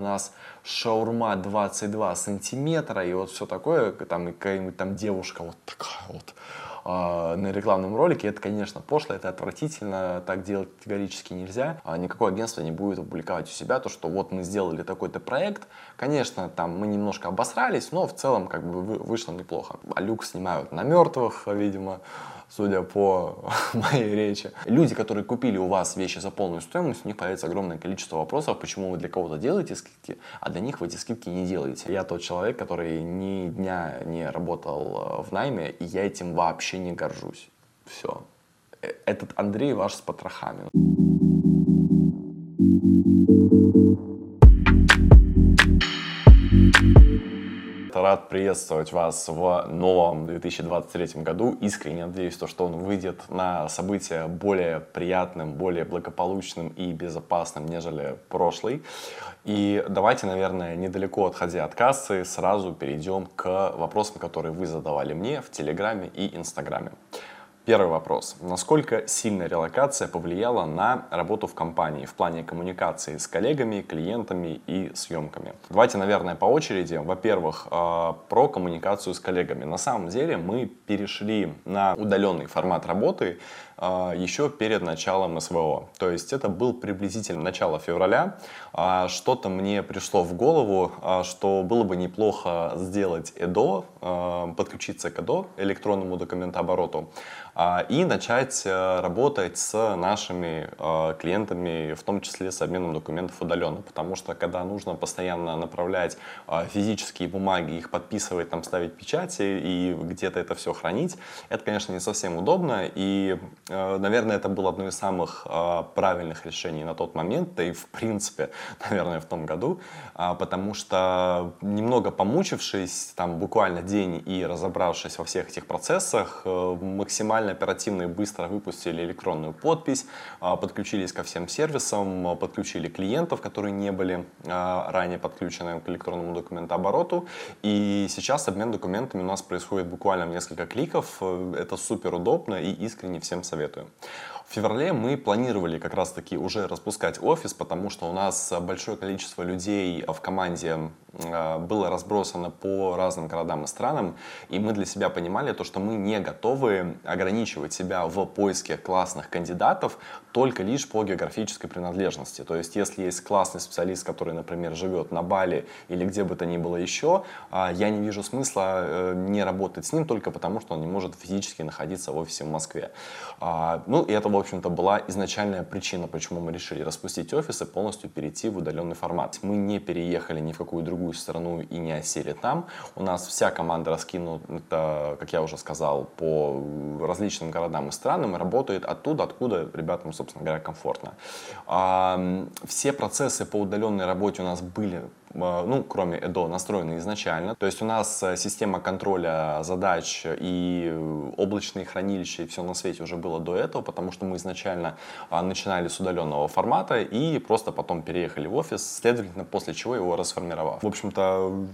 у нас шаурма 22 сантиметра, и вот все такое, там, и какая-нибудь там девушка вот такая вот э, на рекламном ролике, это, конечно, пошло, это отвратительно, так делать категорически нельзя. А никакое агентство не будет опубликовать у себя то, что вот мы сделали такой-то проект. Конечно, там мы немножко обосрались, но в целом как бы вышло неплохо. А люк снимают на мертвых, видимо, судя по моей речи. Люди, которые купили у вас вещи за полную стоимость, у них появится огромное количество вопросов, почему вы для кого-то делаете скидки, а для них вы эти скидки не делаете. Я тот человек, который ни дня не работал э, в найме, и я этим вообще не горжусь. Все. Э, этот Андрей ваш с потрохами. Рад приветствовать вас в новом 2023 году. Искренне надеюсь, то, что он выйдет на события более приятным, более благополучным и безопасным, нежели прошлый. И давайте, наверное, недалеко отходя от кассы, сразу перейдем к вопросам, которые вы задавали мне в Телеграме и Инстаграме. Первый вопрос. Насколько сильно релокация повлияла на работу в компании в плане коммуникации с коллегами, клиентами и съемками? Давайте, наверное, по очереди. Во-первых, э, про коммуникацию с коллегами. На самом деле мы перешли на удаленный формат работы еще перед началом СВО. То есть это был приблизительно начало февраля. А что-то мне пришло в голову, а, что было бы неплохо сделать ЭДО, подключиться к ЭДО, электронному документообороту, а, и начать э, работать с нашими клиентами, в том числе с обменом документов удаленно. Потому что когда нужно постоянно направлять физические бумаги, их подписывать, там ставить печати и где-то это все хранить, это, конечно, не совсем удобно. И, наверное, это было одно из самых правильных решений на тот момент, да и в принципе, наверное, в том году, потому что немного помучившись, там буквально день и разобравшись во всех этих процессах, максимально максимально оперативно и быстро выпустили электронную подпись, а, подключились ко всем сервисам, а, подключили клиентов, которые не были а, ранее подключены к электронному документообороту. И сейчас обмен документами у нас происходит буквально в несколько кликов. Это супер удобно и искренне всем советую. В феврале мы планировали как раз таки уже распускать офис, потому что у нас большое количество людей в команде а, было разбросано по разным городам и странам, и мы для себя понимали то, что мы не готовы ограничивать себя в поиске классных кандидатов только лишь по географической принадлежности. То есть, если есть классный специалист, который, например, живет на Бали или где бы то ни было еще, а, я не вижу смысла э, не работать с ним только потому, что он не может физически находиться в офисе в Москве. А, ну, и это, в общем-то, была изначальная причина, почему мы решили распустить офис и полностью перейти в удаленный формат. Мы не переехали ни в какую другую страну и не осели там. У нас вся команда раскинута, как я уже сказал, по различным городам и странам и работает оттуда, откуда ребятам, собственно говоря, комфортно. Все процессы по удаленной работе у нас были ну, кроме ЭДО, настроены изначально. То есть у нас э, система контроля задач и облачные хранилища и все на свете уже было до этого, потому что мы изначально начинали с удаленного формата и просто потом переехали в офис, следовательно, после чего его расформировав. В общем-то,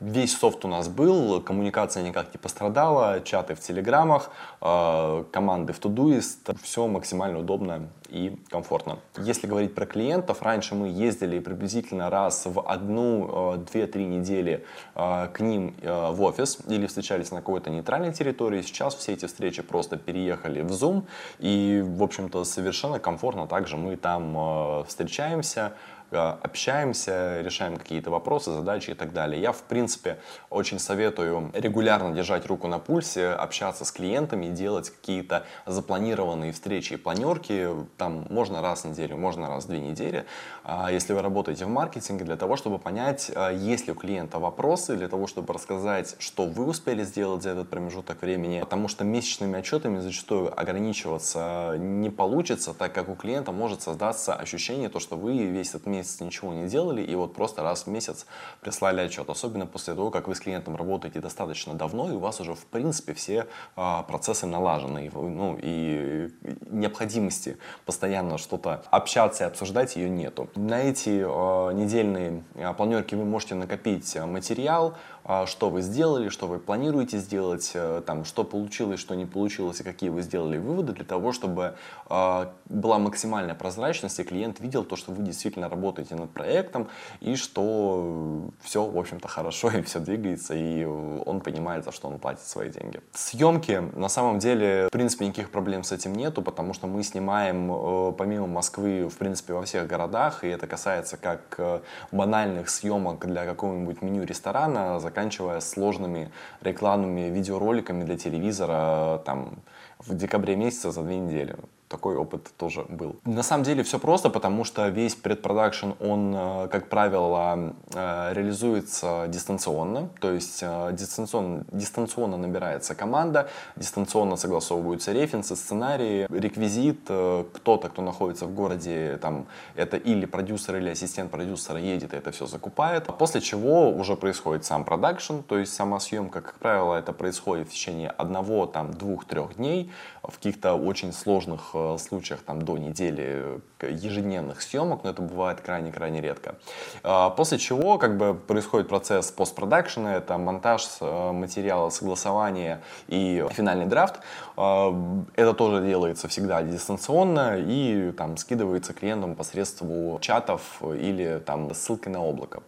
Весь софт у нас был, коммуникация никак не пострадала, чаты в телеграммах, э, команды в Todoist, все максимально удобно и комфортно. Если говорить про клиентов, раньше мы ездили приблизительно раз в одну, э, две-три недели э, к ним в офис или встречались на какой-то нейтральной территории. Сейчас все эти встречи просто переехали в Zoom и, в общем-то, совершенно комфортно также мы там встречаемся, Э, общаемся, решаем какие-то вопросы, задачи и так далее. Я, в принципе, очень советую регулярно держать руку на пульсе, общаться с клиентами, делать какие-то запланированные встречи и планерки. Там можно раз в неделю, можно раз в две недели. А если вы работаете в маркетинге, для того, чтобы понять, а, есть ли у клиента вопросы, для того, чтобы рассказать, что вы успели сделать за этот промежуток времени. Потому что месячными отчетами зачастую ограничиваться не получится, так как у клиента может создаться ощущение, то, что вы весь этот месяц ничего не делали и вот просто раз в месяц прислали отчет. Особенно после того, как вы с клиентом работаете достаточно давно и у вас уже в принципе все а, процессы налажены. Ну, и необходимости постоянно что-то общаться и обсуждать ее нету. На эти а, недельные а, планерки вы можете накопить материал, а, что вы сделали, что вы планируете сделать, э, там, что получилось, что не получилось и какие вы сделали выводы для того, чтобы была максимальная прозрачность и клиент видел то, что вы действительно работаете работаете над проектом, и что все, в общем-то, хорошо, и все двигается, и он понимает, за что он платит свои деньги. Съемки, на самом деле, в принципе, никаких проблем с этим нету, потому что мы снимаем э, помимо Москвы, в принципе, во всех городах, и это касается как э, банальных съемок для какого-нибудь меню ресторана, заканчивая сложными рекламными видеороликами для телевизора, там, в декабре месяце за две недели такой опыт тоже был. На самом деле все просто, потому что весь предпродакшн, он, э, как правило, э, реализуется дистанционно, то есть э, дистанционно, дистанционно набирается команда, дистанционно согласовываются референсы, сценарии, реквизит, кто-то, кто находится в городе, там, это или продюсер, или ассистент продюсера едет и это все закупает, после чего уже происходит сам продакшн, то есть сама съемка, как правило, это происходит в течение одного, там, двух-трех дней, в каких-то очень сложных случаях там, до недели ежедневных съемок, но это бывает крайне-крайне редко. А, после чего как бы происходит процесс постпродакшена, это монтаж э, материала, согласование и финальный драфт. А, это тоже делается всегда дистанционно и там скидывается клиентам посредством чатов или там ссылкой на облако.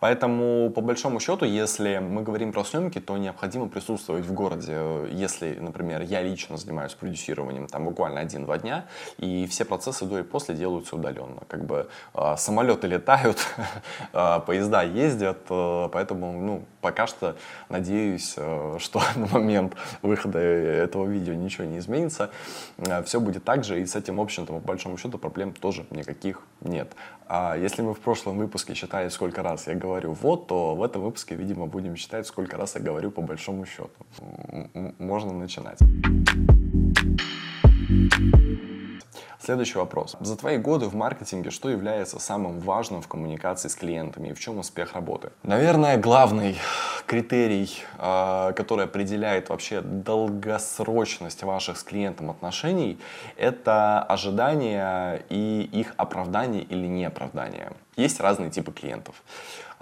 Поэтому, по большому счету, если мы говорим про съемки, то необходимо присутствовать в городе. Если, например, я лично занимаюсь продюсированием там буквально один-два дня, и все процессы до и после делаются удаленно. Как бы э, самолеты летают, э, поезда ездят, э, поэтому, ну, пока что надеюсь, э, что на момент выхода этого видео ничего не изменится. Э, все будет так же, и с этим, в общем-то, по большому счету, проблем тоже никаких нет. А если мы в прошлом выпуске считали, сколько раз я говорю «вот», то в этом выпуске, видимо, будем считать, сколько раз я говорю по большому счету. Можно начинать. Следующий вопрос. За твои годы в маркетинге что является самым важным в коммуникации с клиентами и в чем успех работы? Наверное, главный критерий, а, который определяет вообще долгосрочность ваших с клиентом отношений, это ожидания и их оправдание или неоправдание. Есть разные типы клиентов.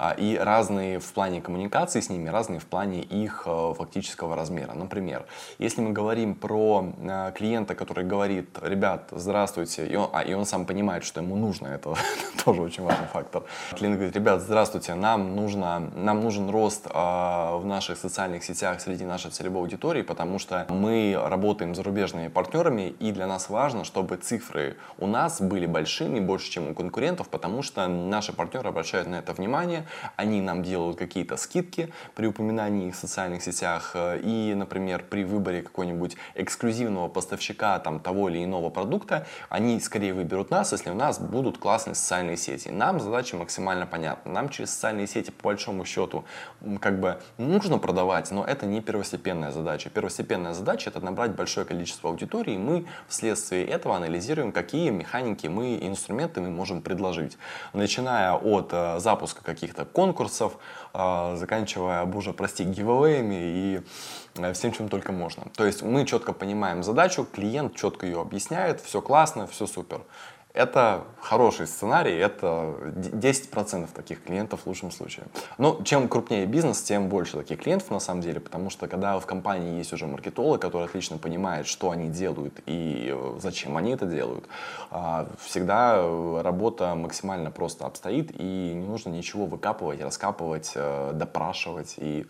А, и разные в плане коммуникации с ними, разные в плане их э, фактического размера. Например, если мы говорим про э, клиента, который говорит, ребят, здравствуйте, и он, а, и он сам понимает, что ему нужно, это тоже очень важный фактор. Клиент говорит, ребят, здравствуйте, нам, нужно, нам нужен рост э, в наших социальных сетях среди нашей целевой аудитории, потому что мы работаем с зарубежными партнерами, и для нас важно, чтобы цифры у нас были большими, больше, чем у конкурентов, потому что наши партнеры обращают на это внимание, они нам делают какие-то скидки при упоминании их в социальных сетях э, и, например, при выборе какого-нибудь эксклюзивного поставщика там, того или иного продукта, они скорее выберут нас, если у нас будут классные социальные сети. Нам задача максимально понятна. Нам через социальные сети, по большому счету, как бы нужно продавать, но это не первостепенная задача. Первостепенная задача это набрать большое количество аудитории, и мы вследствие этого анализируем, какие механики мы, инструменты мы можем предложить. Начиная от э, запуска каких-то каких-то конкурсов, а, заканчивая уже, прости, гивэвэями и э, всем, чем только можно. То есть мы четко понимаем задачу, клиент четко ее объясняет, все классно, все супер. Это хороший сценарий, это 10% таких клиентов в лучшем случае. Но чем крупнее бизнес, тем больше таких клиентов на самом деле, потому что когда в компании есть уже маркетолог, который отлично понимает, что они делают и э, зачем они это делают, а, всегда работа максимально просто обстоит и не нужно ничего выкапывать, раскапывать, э, допрашивать и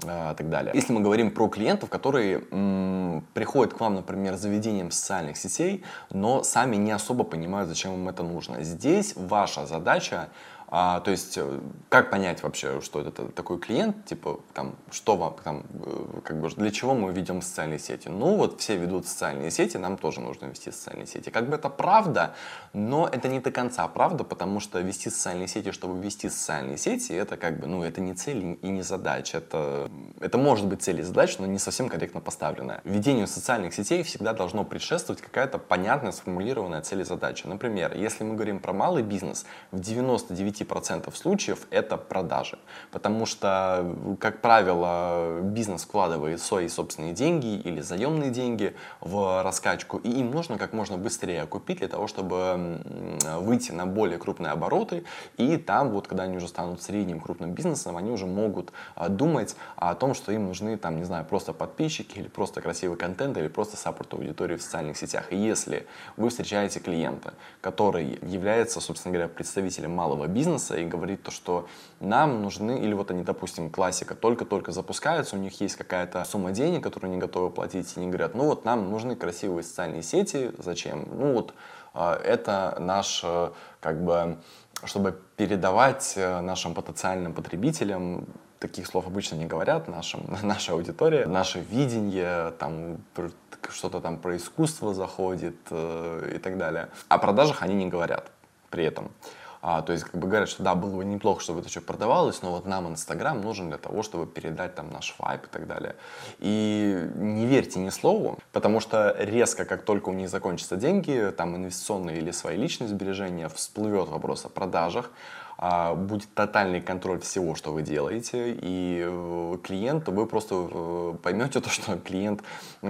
и так далее. Если мы говорим про клиентов, которые м, приходят к вам, например, заведением социальных сетей, но сами не особо понимают, зачем им это нужно. Здесь ваша задача а, то есть, э, как понять вообще, что это такой клиент, типа, там, что вам, там, э, как бы, для чего мы ведем социальные сети? Ну, вот все ведут социальные сети, нам тоже нужно вести социальные сети. Как бы это правда, но это не до конца правда, потому что вести социальные сети, чтобы вести социальные сети, это как бы, ну, это не цель и не задача. Это, это может быть цель и задача, но не совсем корректно поставленная. Введению социальных сетей всегда должно предшествовать какая-то понятная сформулированная цель и задача. Например, если мы говорим про малый бизнес, в 99 80% случаев это продажи. Потому что, как правило, бизнес вкладывает свои собственные деньги или заемные деньги в раскачку, и им нужно как можно быстрее купить для того, чтобы выйти на более крупные обороты, и там вот, когда они уже станут средним крупным бизнесом, они уже могут а, думать о том, что им нужны, там, не знаю, просто подписчики или просто красивый контент или просто саппорт аудитории в социальных сетях. И если вы встречаете клиента, который является, собственно говоря, представителем малого бизнеса и говорит то, что нам нужны, или вот они, допустим, классика, только-только запускаются, у них есть какая-то сумма денег, которую они готовы платить, и они говорят, ну вот нам нужны красивые социальные сети, зачем? Ну вот а, это наш, э, как бы, чтобы передавать э, нашим потенциальным потребителям таких слов обычно не говорят нашим, наша аудитория, наше видение, там что-то там про искусство заходит э, и так далее. О продажах они не говорят при этом. А, то есть, как бы говорят, что да, было бы неплохо, чтобы это все продавалось, но вот нам Инстаграм нужен для того, чтобы передать там наш вайп и так далее. И не верьте ни слову, потому что резко, как только у них закончатся деньги, там инвестиционные или свои личные сбережения, всплывет вопрос о продажах, будет тотальный контроль всего, что вы делаете, и э, клиент, вы просто э, поймете то, что клиент,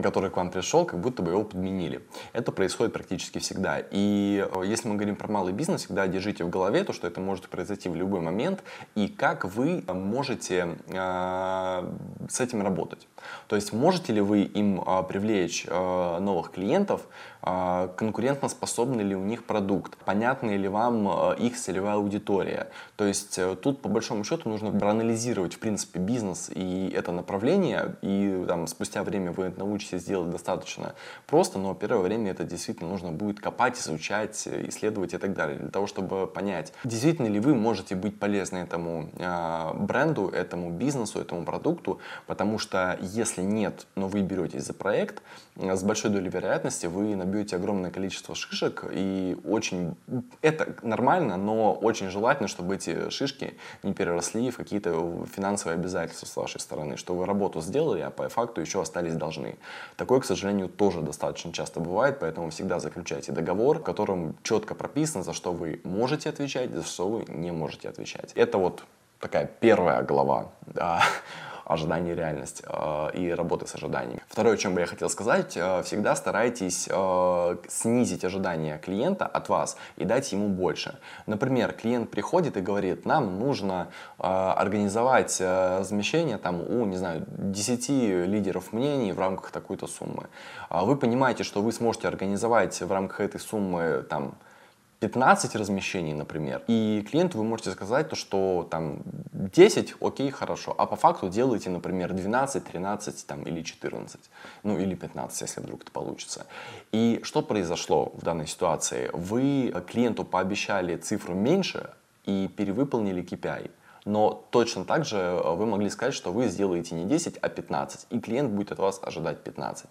который к вам пришел, как будто бы его подменили. Это происходит практически всегда. И э, если мы говорим про малый бизнес, всегда держите в голове то, что это может произойти в любой момент, и как вы можете с этим работать. То есть можете ли вы им привлечь новых клиентов, конкурентно способный ли у них продукт, понятна ли вам их целевая аудитория, то есть э, тут по большому счету нужно проанализировать в принципе бизнес и это направление, и там спустя время вы научитесь делать достаточно просто, но первое время это действительно нужно будет копать, изучать, исследовать и так далее, для того, чтобы понять, действительно ли вы можете быть полезны этому э, бренду, этому бизнесу, этому продукту, потому что если нет, но вы беретесь за проект, э, с большой долей вероятности вы набьете огромное количество шишек, и очень это нормально, но очень желательно, чтобы эти шишки не переросли в какие-то финансовые обязательства с вашей стороны, что вы работу сделали, а по факту еще остались должны. Такое, к сожалению, тоже достаточно часто бывает, поэтому всегда заключайте договор, в котором четко прописано, за что вы можете отвечать, за что вы не можете отвечать. Это вот такая первая глава. Да ожидание и реальность э, и работы с ожиданиями. Второе, о чем бы я хотел сказать, э, всегда старайтесь э, снизить ожидания клиента от вас и дать ему больше. Например, клиент приходит и говорит, нам нужно организовать размещение там у, не знаю, 10 лидеров мнений в рамках такой-то суммы. Вы понимаете, что вы сможете организовать в рамках этой суммы там 15 размещений, например, и клиенту вы можете сказать то, что там 10, окей, хорошо, а по факту делаете, например, 12, 13 там, или 14, ну или 15, если вдруг это получится. И что произошло в данной ситуации? Вы клиенту пообещали цифру меньше и перевыполнили KPI. Но точно так же вы могли сказать, что вы сделаете не 10, а 15, и клиент будет от вас ожидать 15.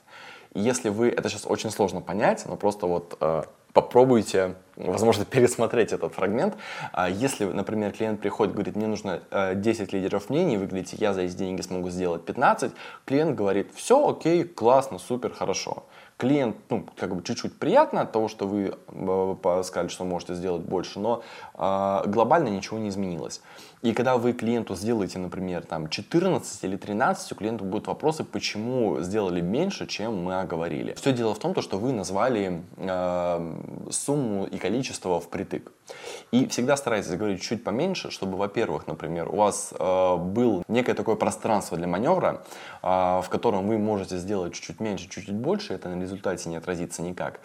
И если вы, это сейчас очень сложно понять, но просто вот э, попробуйте, возможно, пересмотреть этот фрагмент. А если, например, клиент приходит, говорит, мне нужно 10 э, лидеров мнений, вы говорите, я за эти деньги смогу сделать 15, клиент говорит, все, окей, классно, супер, хорошо. Клиент, ну, как бы чуть-чуть приятно от того, что вы э, сказали, что можете сделать больше, но э, глобально ничего не изменилось. И когда вы клиенту сделаете, например, там 14 или 13, у клиента будут вопросы, почему сделали меньше, чем мы оговорили. Все дело в том, что вы назвали э, сумму и количество впритык. И всегда старайтесь говорить чуть поменьше, чтобы, во-первых, например, у вас э, был некое такое пространство для маневра, э, в котором вы можете сделать чуть-чуть меньше, чуть-чуть больше, это на результате не отразится никак.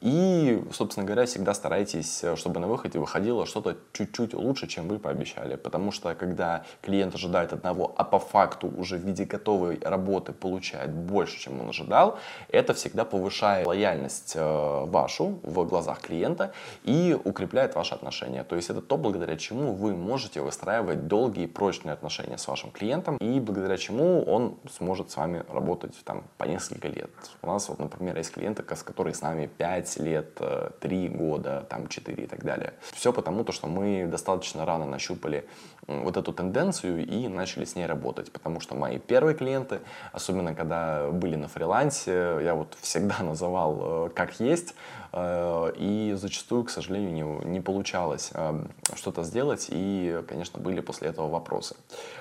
И, собственно говоря, всегда старайтесь, э, чтобы на выходе выходило что-то чуть-чуть лучше, чем вы пообещали. Потому что когда клиент ожидает одного, а по факту уже в виде готовой работы получает больше, чем он ожидал, это всегда повышает лояльность э, вашу в глазах клиента и укрепляет ваши отношения. То есть это то, благодаря чему вы можете выстраивать долгие прочные отношения с вашим клиентом и благодаря чему он сможет с вами работать там по несколько лет. У нас вот, например, есть клиенты, с которыми с нами 5 лет, 3 э, года, там 4 и так далее. Все потому, то, что мы достаточно рано нащупали вот эту тенденцию и начали с ней работать. Потому что мои первые клиенты, особенно когда были на фрилансе, я вот всегда называл э, как есть, и зачастую, к сожалению, не, получалось э, что-то сделать, и, конечно, были после этого вопросы.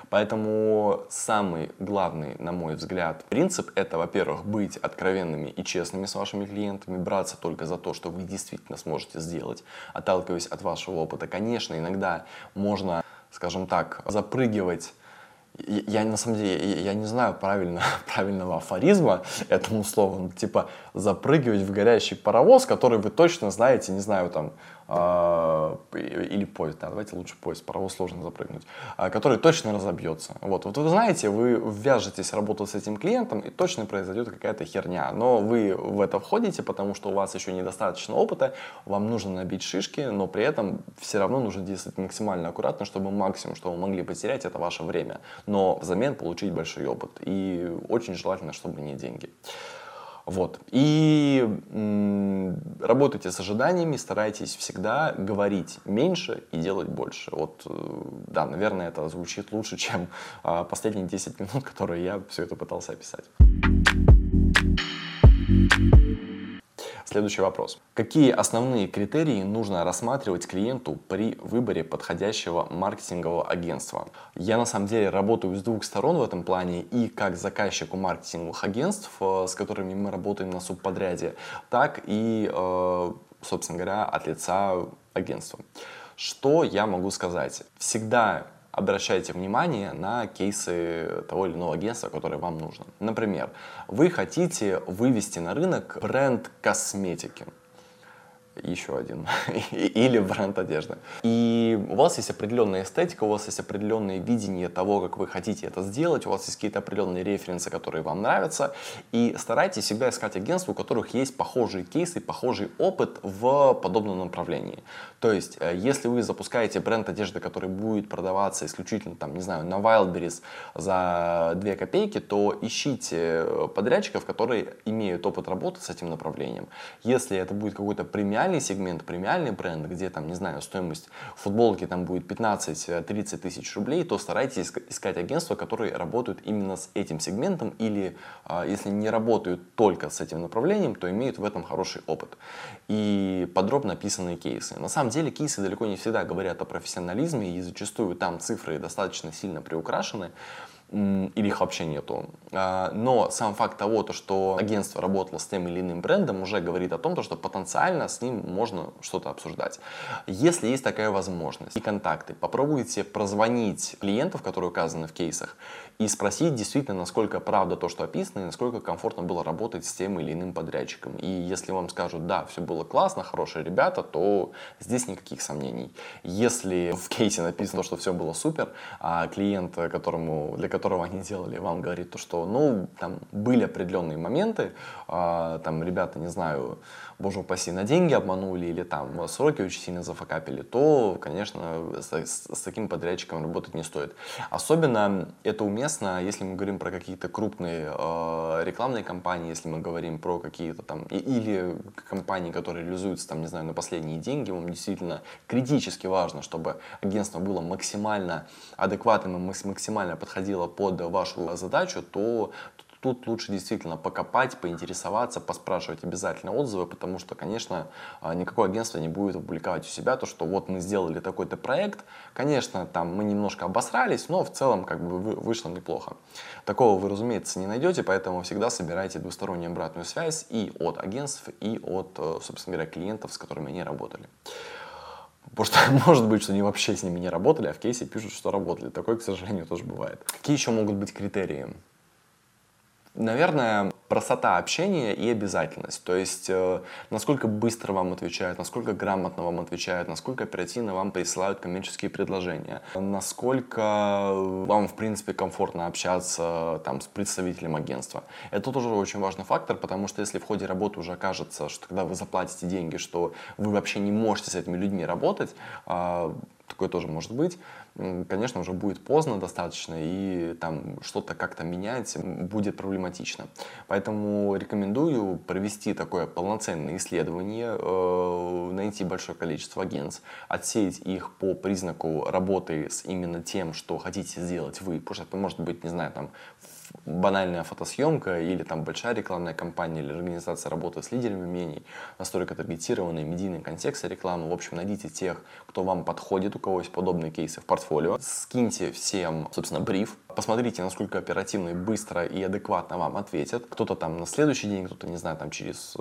Поэтому самый главный, на мой взгляд, принцип это, во-первых, быть откровенными и честными с вашими клиентами, браться только за то, что вы действительно сможете сделать, отталкиваясь от вашего опыта. Конечно, иногда можно, скажем так, запрыгивать я на самом деле, я не знаю правильно, правильного афоризма этому слову, типа запрыгивать в горящий паровоз, который вы точно знаете, не знаю, там, или поезд, да, давайте лучше поезд, паровоз сложно запрыгнуть, а, который точно разобьется. Вот, вот вы знаете, вы ввяжетесь работать с этим клиентом, и точно произойдет какая-то херня, но вы в это входите, потому что у вас еще недостаточно опыта, вам нужно набить шишки, но при этом все равно нужно действовать максимально аккуратно, чтобы максимум, что вы могли потерять, это ваше время, но взамен получить большой опыт. И очень желательно, чтобы не деньги. Вот. И работайте с ожиданиями, старайтесь всегда говорить меньше и делать больше. Вот, э, да, наверное, это звучит лучше, чем а, последние 10 минут, которые я все это пытался описать. Следующий вопрос. Какие основные критерии нужно рассматривать клиенту при выборе подходящего маркетингового агентства? Я на самом деле работаю с двух сторон в этом плане, и как заказчик у маркетинговых агентств, э, с которыми мы работаем на субподряде, так и, э, собственно говоря, от лица агентства. Что я могу сказать? Всегда обращайте внимание на кейсы того или иного агентства, которое вам нужно. Например, вы хотите вывести на рынок бренд косметики еще один, или бренд одежды. И у вас есть определенная эстетика, у вас есть определенное видение того, как вы хотите это сделать, у вас есть какие-то определенные референсы, которые вам нравятся, и старайтесь всегда искать агентства, у которых есть похожие кейсы, похожий опыт в подобном направлении. То есть, э, если вы запускаете бренд одежды, который будет продаваться исключительно, там, не знаю, на Wildberries за 2 копейки, то ищите подрядчиков, которые имеют опыт работы с этим направлением. Если это будет какой-то премиальный премиальный сегмент, премиальный бренд, где там, не знаю, стоимость футболки там будет 15-30 тысяч рублей, то старайтесь искать агентства, которые работают именно с этим сегментом или а, если не работают только с этим направлением, то имеют в этом хороший опыт. И подробно описанные кейсы. На самом деле кейсы далеко не всегда говорят о профессионализме и зачастую там цифры достаточно сильно приукрашены или их вообще нету. А, но сам факт того, то, что агентство работало с тем или иным брендом, уже говорит о том, то, что потенциально с ним можно что-то обсуждать. Если есть такая возможность и контакты, попробуйте прозвонить клиентов, которые указаны в кейсах, и спросить действительно, насколько правда то, что описано, и насколько комфортно было работать с тем или иным подрядчиком. И если вам скажут, да, все было классно, хорошие ребята, то здесь никаких сомнений. Если в кейсе написано, что все было супер, а клиент, которому, для которого они делали, вам говорит то, что, ну, там были определенные моменты, а, там ребята, не знаю, боже упаси, на деньги обманули или там сроки очень сильно зафакапили, то, конечно, с, с, с таким подрядчиком работать не стоит. Особенно это уместно, если мы говорим про какие-то крупные э, рекламные кампании, если мы говорим про какие-то там, и, или компании, которые реализуются там, не знаю, на последние деньги, вам действительно критически важно, чтобы агентство было максимально адекватным и максимально подходило под вашу задачу, то Тут лучше действительно покопать, поинтересоваться, поспрашивать обязательно отзывы, потому что, конечно, а, никакое агентство не будет опубликовать у себя то, что вот мы сделали такой-то проект. Конечно, там мы немножко обосрались, но в целом как бы вышло неплохо. Такого вы, разумеется, не найдете, поэтому всегда собирайте двустороннюю обратную связь и от агентств, и от, э, собственно говоря, клиентов, с которыми они работали. Потому что может быть, что они вообще с ними не работали, а в кейсе пишут, что работали. Такое, к сожалению, тоже бывает. Какие еще могут быть критерии? Наверное, простота общения и обязательность. То есть, э, насколько быстро вам отвечают, насколько грамотно вам отвечают, насколько оперативно вам присылают коммерческие предложения, насколько вам, в принципе, комфортно общаться там, с представителем агентства. Это тоже очень важный фактор, потому что если в ходе работы уже окажется, что когда вы заплатите деньги, что вы вообще не можете с этими людьми работать, а, такое тоже может быть, конечно, уже будет поздно достаточно, и там что-то как-то менять будет проблематично. Поэтому рекомендую провести такое полноценное исследование, э, найти большое количество агентств, отсеять их по признаку работы с именно тем, что хотите сделать вы. Потому что может быть, не знаю, там банальная фотосъемка или там большая рекламная кампания или организация работы с лидерами мнений, настолько таргетированный медийный контекст рекламы. В общем, найдите тех, кто вам подходит, у кого есть подобные кейсы в портфолио. Скиньте всем, собственно, бриф. Посмотрите, насколько оперативно быстро и адекватно вам ответят. Кто-то там на следующий день, кто-то, не знаю, там через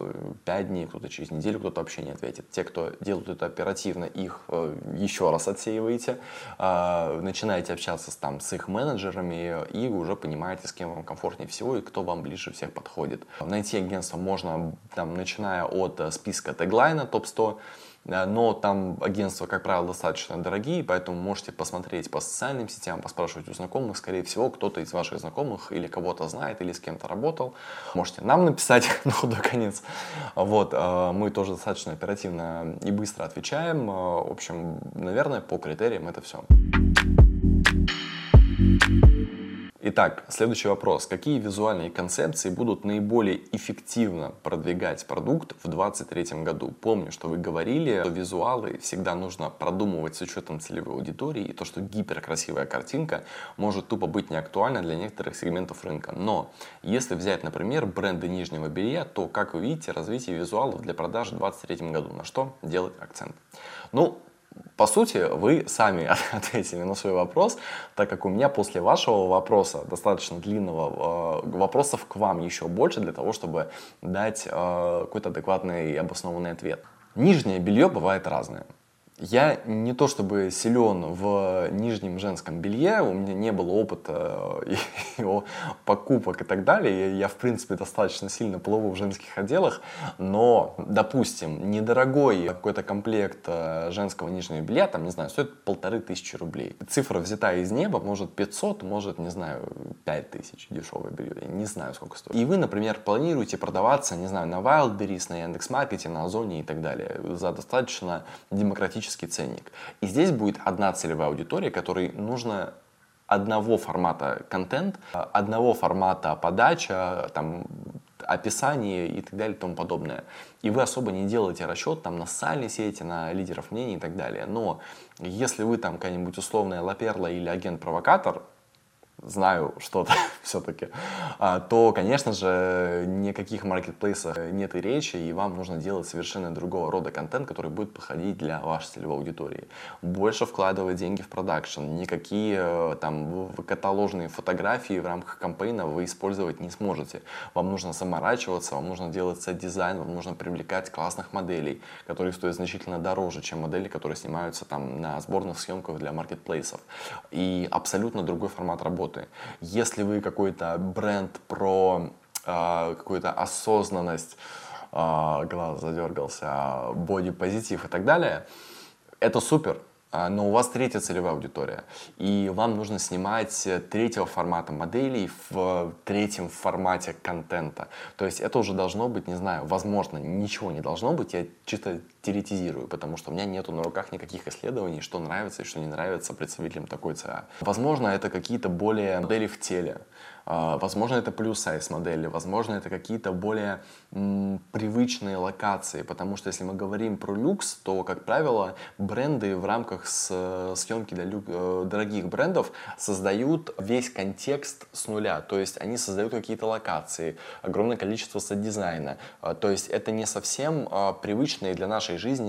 5 э, дней, кто-то через неделю, кто-то вообще не ответит. Те, кто делают это оперативно, их э, еще раз отсеиваете. Э, начинаете общаться там с их менеджерами и уже понимаете, с кем вам комфортнее всего и кто вам ближе всех подходит. Найти агентство можно, там, начиная от списка теглайна топ-100, э, но там агентства, как правило, достаточно дорогие, поэтому можете посмотреть по социальным сетям, поспрашивать у знакомых. Скорее всего, кто-то из ваших знакомых или кого-то знает, или с кем-то работал. Можете нам написать на худой конец. Вот, э, мы тоже достаточно оперативно и быстро отвечаем. В общем, наверное, по критериям это все. Итак, следующий вопрос. Какие визуальные концепции будут наиболее эффективно продвигать продукт в 2023 году? Помню, что вы говорили, что визуалы всегда нужно продумывать с учетом целевой аудитории, и то, что гиперкрасивая картинка может тупо быть неактуальна для некоторых сегментов рынка. Но если взять, например, бренды нижнего белья, то, как вы видите, развитие визуалов для продаж в 2023 году, на что делать акцент? Ну, по сути, вы сами ответили на свой вопрос, так как у меня после вашего вопроса, достаточно длинного, э, вопросов к вам еще больше для того, чтобы дать э, какой-то адекватный и обоснованный ответ. Нижнее белье бывает разное. Я не то чтобы силен в нижнем женском белье, у меня не было опыта э, его покупок и так далее. Я, в принципе, достаточно сильно плыву в женских отделах, но, допустим, недорогой какой-то комплект э, женского нижнего белья, там, не знаю, стоит полторы тысячи рублей. Цифра взята из неба, может 500, может, не знаю, 5 тысяч дешевое белье, я не знаю, сколько стоит. И вы, например, планируете продаваться, не знаю, на Wildberries, на Яндекс.Маркете, на Озоне и так далее за достаточно демократически коммерческий ценник. И здесь будет одна целевая аудитория, которой нужно одного формата контент, одного формата подача, там, описание и так далее и тому подобное. И вы особо не делаете расчет там, на социальные сети, на лидеров мнений и так далее. Но если вы там какая-нибудь условная лаперла или агент-провокатор, знаю что-то все-таки, а, то, конечно же, никаких маркетплейсах нет и речи, и вам нужно делать совершенно другого рода контент, который будет подходить для вашей целевой аудитории. Больше вкладывать деньги в продакшн, никакие э, там каталожные фотографии в рамках campaign а вы использовать не сможете. Вам нужно заморачиваться, вам нужно делать set design, вам нужно привлекать классных моделей, которые стоят значительно дороже, чем модели, которые снимаются там на сборных съемках для маркетплейсов. И абсолютно другой формат работы работы. Если вы какой-то бренд про э, какую-то осознанность, э, глаз задергался, боди-позитив и так далее, это супер. А, но у вас третья целевая аудитория, и вам нужно снимать третьего формата моделей в третьем формате контента. То есть это уже должно быть, не знаю, возможно, ничего не должно быть, я чисто теоретизирую, потому что у меня нету на руках никаких исследований, что нравится и что не нравится представителям такой ЦА. Возможно, это какие-то более модели в теле, возможно, это плюс-сайз модели, возможно, это какие-то более м, привычные локации, потому что если мы говорим про люкс, то, как правило, бренды в рамках с, съемки для люк, э, дорогих брендов создают весь контекст с нуля, то есть они создают какие-то локации, огромное количество сет-дизайна, а, то есть это не совсем а, привычные для нашей жизни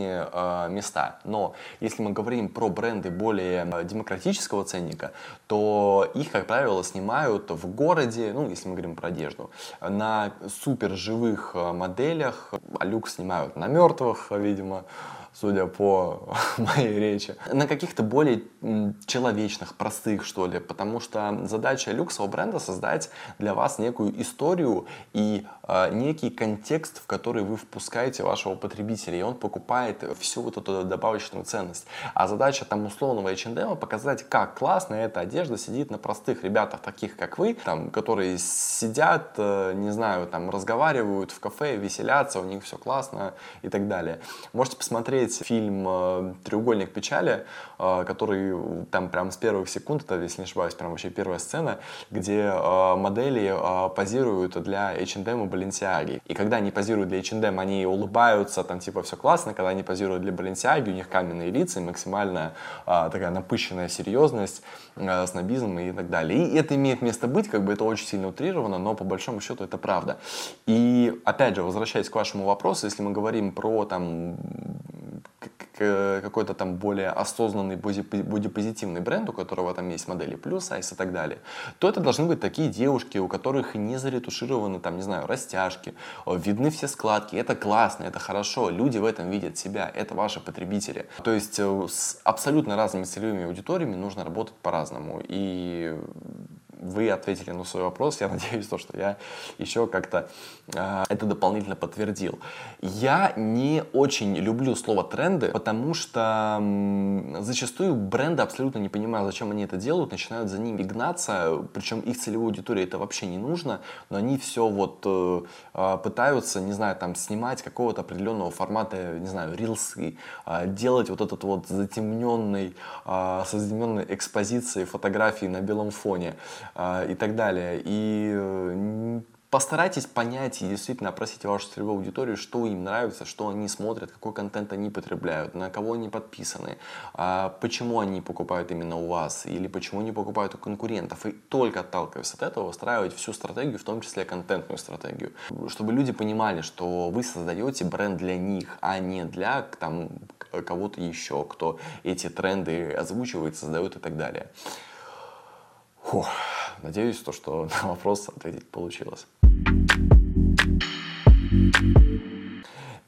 места, но если мы говорим про бренды более демократического ценника, то их, как правило, снимают в год городе, ну, если мы говорим про одежду, на супер живых э, моделях, а люк снимают на мертвых, видимо, судя по моей речи, на каких-то более человечных, простых, что ли, потому что задача люксового бренда создать для вас некую историю и э, некий контекст, в который вы впускаете вашего потребителя, и он покупает всю вот эту добавочную ценность. А задача там условного H&M показать, как классно эта одежда сидит на простых ребятах, таких как вы, там, которые сидят, э, не знаю, там, разговаривают в кафе, веселятся, у них все классно и так далее. Можете посмотреть посмотреть фильм э, «Треугольник печали», э, который там прям с первых секунд, это, если не ошибаюсь, прям вообще первая сцена, где модели позируют для H&M и Balenciaga. И когда они позируют для H&M, они улыбаются, там типа все классно. Когда они позируют для Balenciaga, у них каменные лица максимально такая напыщенная серьезность, снобизм и так далее. И это имеет место быть, как бы это очень сильно утрировано, но по большому счету это правда. И опять же, возвращаясь к вашему вопросу, если мы говорим про там какой-то там более осознанный бодипозитивный бренд, у которого там есть модели плюс, сайз и так далее, то это должны быть такие девушки, у которых не заретушированы там, не знаю, растяжки, видны все складки. Это классно, это хорошо, люди в этом видят себя, это ваши потребители. То есть э, с абсолютно разными целевыми аудиториями нужно работать по-разному. И вы ответили на свой вопрос. Я надеюсь, то, что я еще как-то э, это дополнительно подтвердил. Я не очень люблю слово тренды, потому что м, зачастую бренды абсолютно не понимают, зачем они это делают, начинают за ними гнаться, причем их целевой аудитории это вообще не нужно, но они все вот э, а, пытаются, не знаю, там снимать какого-то определенного формата, не знаю, рилсы, э, делать вот этот вот затемненный, э, со затемненной экспозицией фотографии на белом фоне. А, и так далее. И э, постарайтесь понять и действительно опросить вашу целевую аудиторию, что им нравится, что они смотрят, какой контент они потребляют, на кого они подписаны, а, почему они покупают именно у вас или почему они покупают у конкурентов. И только отталкиваясь от этого, выстраивать всю стратегию, в том числе контентную стратегию, чтобы люди понимали, что вы создаете бренд для них, а не для там, кого-то еще, кто эти тренды озвучивает, создает и так далее. Фух. Надеюсь, то, что на вопрос ответить получилось.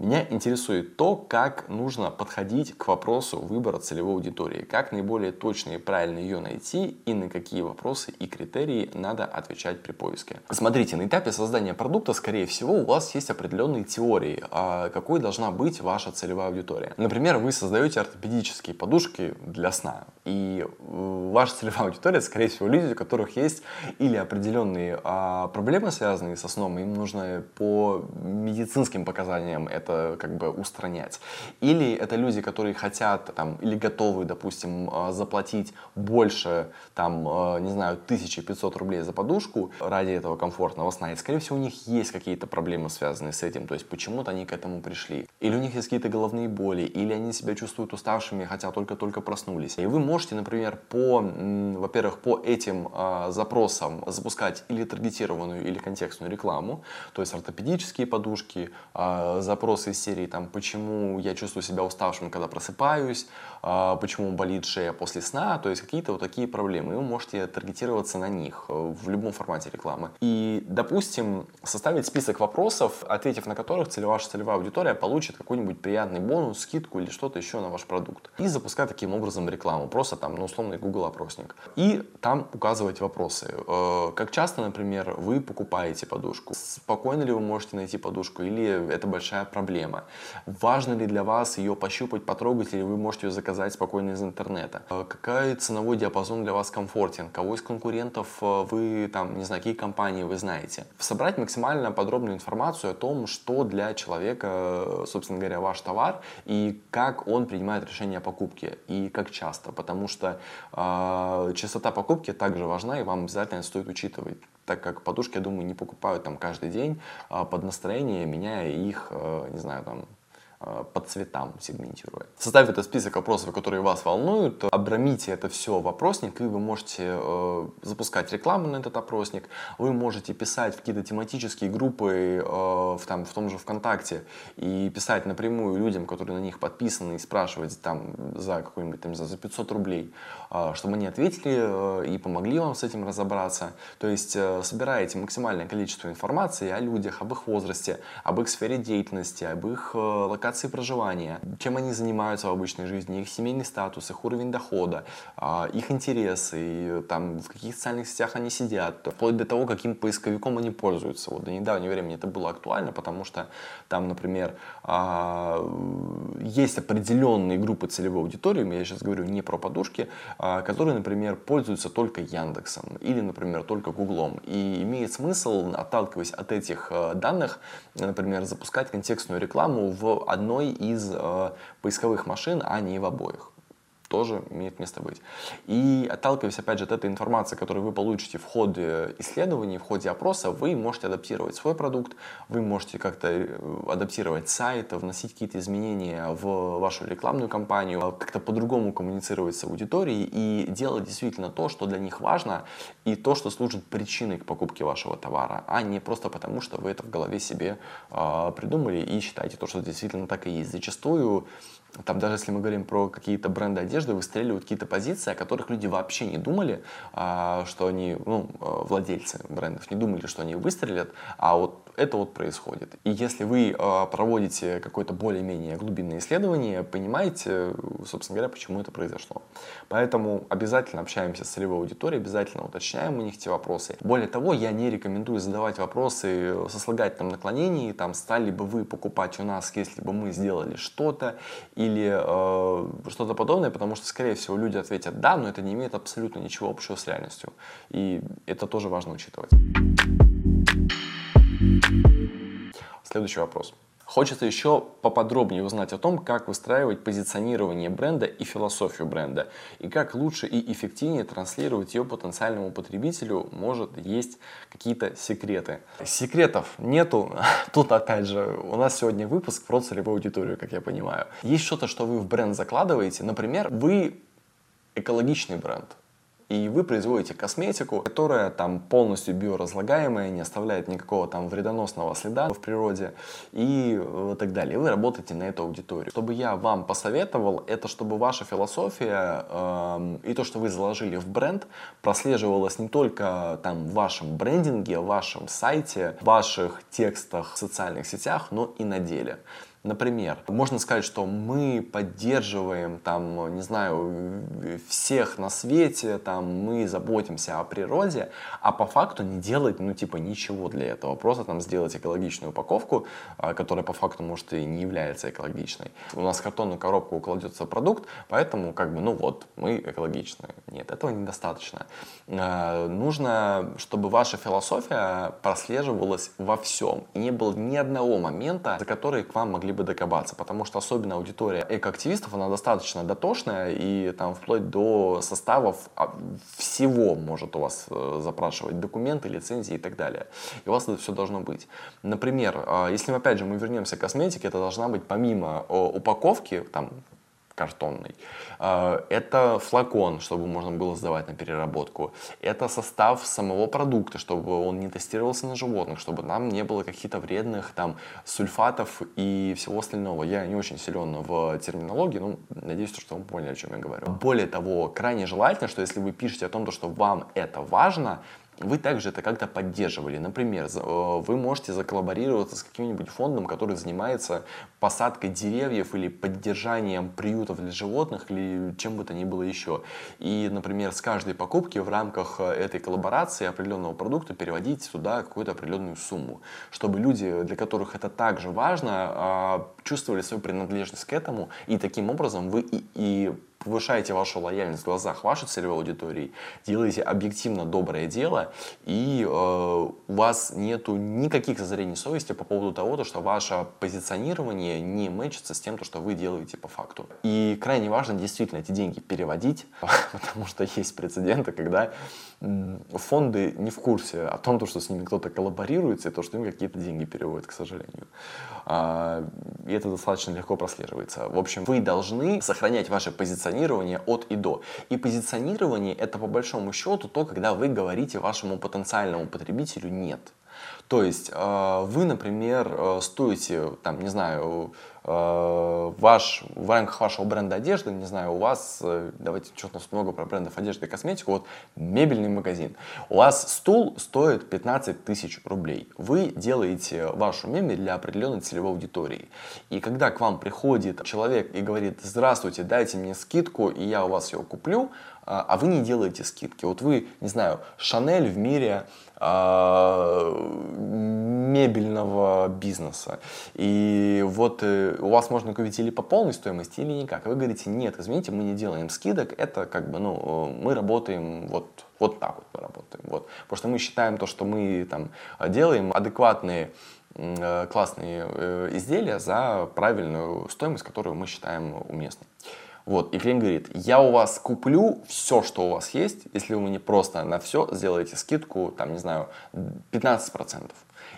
Меня интересует то, как нужно подходить к вопросу выбора целевой аудитории, как наиболее точно и правильно ее найти и на какие вопросы и критерии надо отвечать при поиске. Смотрите, на этапе создания продукта, скорее всего, у вас есть определенные теории, а какой должна быть ваша целевая аудитория. Например, вы создаете ортопедические подушки для сна, и э, ваша целевая аудитория, скорее всего, люди, у которых есть или определенные а, проблемы, связанные со сном, им нужно по медицинским показаниям это как бы устранять. Или это люди, которые хотят там, или готовы, допустим, а, заплатить больше, там, а, не знаю, 1500 рублей за подушку ради этого комфортного сна. И, скорее всего, у них есть какие-то проблемы, связанные с этим. То есть, почему-то они к этому пришли. Или у них есть какие-то головные боли, или они себя чувствуют уставшими, хотя только-только проснулись. И вы можете, например, по, во-первых, по этим э, запросам запускать или таргетированную, или контекстную рекламу, то есть ортопедические подушки, э, запрос вопросы из серии, там, почему я чувствую себя уставшим, когда просыпаюсь, почему болит шея после сна, то есть какие-то вот такие проблемы. И вы можете таргетироваться на них э, в любом формате рекламы. И, допустим, составить список вопросов, ответив на которых целевая, ваша целевая аудитория получит какой-нибудь приятный бонус, скидку или что-то еще на ваш продукт. И запускать таким образом рекламу, просто там, ну, условный Google опросник. И там указывать вопросы. Э, как часто, например, вы покупаете подушку? Спокойно ли вы можете найти подушку или это большая проблема. Важно ли для вас ее пощупать, потрогать, или вы можете ее заказать спокойно из интернета? Э, какой ценовой диапазон для вас комфортен? Кого из конкурентов э, вы, там, не знаю, какие компании вы знаете? Собрать максимально подробную информацию о том, что для человека, э, собственно говоря, ваш товар, и как он принимает решение о покупке, и как часто. Потому что э, частота покупки также важна, и вам обязательно стоит учитывать так как подушки, я думаю, не покупают там каждый день а под настроение, меняя их, э, не знаю, там, по цветам сегментируя. Составив этот список вопросов, которые вас волнуют, обрамите это все в опросник, и вы можете э, запускать рекламу на этот опросник, вы можете писать в какие-то тематические группы э, в, там, в том же ВКонтакте и писать напрямую людям, которые на них подписаны, и спрашивать там за какой-нибудь там за 500 рублей, э, чтобы они ответили э, и помогли вам с этим разобраться. То есть э, собираете максимальное количество информации о людях, об их возрасте, об их сфере деятельности, об их э, локации локации проживания, чем они занимаются в обычной жизни, их семейный статус, их уровень дохода, а, их интересы, там, в каких социальных сетях они сидят, вплоть до того, каким поисковиком они пользуются. Вот до недавнего времени это было актуально, потому что там, например, а, есть определенные группы целевой аудитории, я сейчас говорю не про подушки, а, которые, например, пользуются только Яндексом или, например, только Гуглом. И имеет смысл, отталкиваясь от этих данных, например, запускать контекстную рекламу в одной из э, поисковых машин, а не в обоих тоже имеет место быть. И отталкиваясь, опять же, от этой информации, которую вы получите в ходе исследований, в ходе опроса, вы можете адаптировать свой продукт, вы можете как-то э, адаптировать сайт, вносить какие-то изменения в вашу рекламную кампанию, как-то по-другому коммуницировать с аудиторией и делать действительно то, что для них важно, и то, что служит причиной к покупке вашего товара, а не просто потому, что вы это в голове себе э, придумали и считаете то, что действительно так и есть. Зачастую там даже если мы говорим про какие-то бренды одежды, выстреливают какие-то позиции, о которых люди вообще не думали, а, что они, ну, э, владельцы брендов не думали, что они выстрелят, а вот это вот происходит. И если вы э, проводите какое-то более-менее глубинное исследование, понимаете, собственно говоря, почему это произошло. Поэтому обязательно общаемся с целевой аудиторией, обязательно уточняем у них эти вопросы. Более того, я не рекомендую задавать вопросы со сослагательным наклонением, там, стали бы вы покупать у нас, если бы мы сделали что-то, или э, что-то подобное, потому что, скорее всего, люди ответят «да», но это не имеет абсолютно ничего общего с реальностью. И это тоже важно учитывать. Следующий вопрос. Хочется еще поподробнее узнать о том, как выстраивать позиционирование бренда и философию бренда, и как лучше и эффективнее транслировать ее потенциальному потребителю, может есть какие-то секреты. Секретов нету, тут опять же, у нас сегодня выпуск про целевую аудиторию, как я понимаю. Есть что-то, что вы в бренд закладываете, например, вы экологичный бренд, и вы производите косметику, которая там полностью биоразлагаемая, не оставляет никакого там вредоносного следа в природе и э, так далее. Вы работаете на эту аудиторию. Чтобы я вам посоветовал, это чтобы ваша философия э, и то, что вы заложили в бренд, прослеживалось не только там в вашем брендинге, в вашем сайте, в ваших текстах в социальных сетях, но и на деле. Например, можно сказать, что мы поддерживаем, там, не знаю, всех на свете, там, мы заботимся о природе, а по факту не делать, ну, типа, ничего для этого. Просто там сделать экологичную упаковку, а, которая по факту, может, и не является экологичной. У нас в картонную коробку укладется продукт, поэтому, как бы, ну вот, мы экологичные. Нет, этого недостаточно. А, нужно, чтобы ваша философия прослеживалась во всем. И не было ни одного момента, за который к вам могли бы докопаться, потому что особенно аудитория экоактивистов, она достаточно дотошная, и там вплоть до составов а, всего может у вас э, запрашивать документы, лицензии и так далее. И у вас это все должно быть. Например, а, если опять же мы вернемся к косметике, это должна быть помимо упаковки, там картонный. А, это флакон, чтобы можно было сдавать на переработку. Это состав самого продукта, чтобы он не тестировался на животных, чтобы нам не было каких-то вредных там сульфатов и всего остального. Я не очень силен в терминологии, но надеюсь, что вы поняли, о чем я говорю. Более того, крайне желательно, что если вы пишете о том, что вам это важно, вы также это как-то поддерживали. Например, э, вы можете заколлаборироваться с каким-нибудь фондом, который занимается посадкой деревьев или поддержанием приютов для животных или чем бы то ни было еще. И, например, с каждой покупки в рамках э, этой коллаборации определенного продукта переводить туда какую-то определенную сумму, чтобы люди, для которых это также важно, а, чувствовали свою принадлежность к этому, и таким образом вы и, и повышаете вашу лояльность в глазах вашей целевой аудитории, делаете объективно доброе дело, и э, у вас нету никаких зазрений совести по поводу того, то, что ваше позиционирование не мэчится с тем, то, что вы делаете по факту. И крайне важно действительно эти деньги переводить, потому что есть прецеденты, когда фонды не в курсе о том, что с ними кто-то коллаборируется, и то, что им какие-то деньги переводят, к сожалению. А, и это достаточно легко прослеживается. В общем, вы должны сохранять ваше позиционирование от и до. И позиционирование это по большому счету то, когда вы говорите вашему потенциальному потребителю «нет». То есть а, вы, например, э, стоите, там, не знаю, Э, ваш, в рамках вашего бренда одежды, не знаю, у вас, э, давайте, что-то у нас много про брендов одежды и косметику, вот мебельный магазин. У вас стул стоит 15 тысяч рублей. Вы делаете вашу мебель для определенной целевой аудитории. И когда к вам приходит человек и говорит, здравствуйте, дайте мне скидку, и я у вас ее куплю, а, а вы не делаете скидки. Вот вы, не знаю, Шанель в мире а, мебельного бизнеса. И вот э, у вас можно купить или по полной стоимости, или никак. Вы говорите, нет, извините, мы не делаем скидок, это как бы, ну, мы работаем вот, вот так вот мы работаем. Вот. Потому что мы считаем то, что мы там делаем адекватные э, классные э, изделия за правильную стоимость, которую мы считаем уместной. Вот, и клиент говорит, я у вас куплю все, что у вас есть, если вы мне просто на все сделаете скидку, там, не знаю, 15%.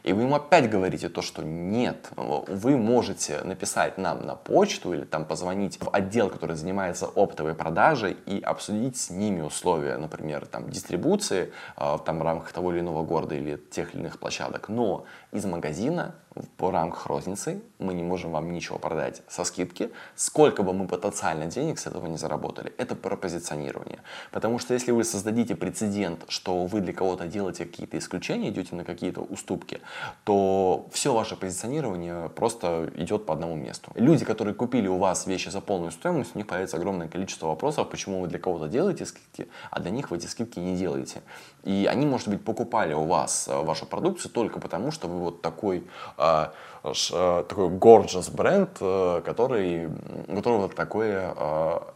И вы ему опять говорите то, что нет, вы можете написать нам на почту или там позвонить в отдел, который занимается оптовой продажей и обсудить с ними условия, например, там дистрибуции э, там, в рамках того или иного города или тех или иных площадок. Но из магазина по рамках розницы мы не можем вам ничего продать со скидки, сколько бы мы потенциально денег с этого не заработали. Это про позиционирование. Потому что если вы создадите прецедент, что вы для кого-то делаете какие-то исключения, идете на какие-то уступки, то все ваше позиционирование просто идет по одному месту. Люди, которые купили у вас вещи за полную стоимость, у них появится огромное количество вопросов, почему вы для кого-то делаете скидки, а для них вы эти скидки не делаете. И они, может быть, покупали у вас э, вашу продукцию только потому, что вы вот такой а, а, такой gorgeous бренд, э, который, у которого такое, а,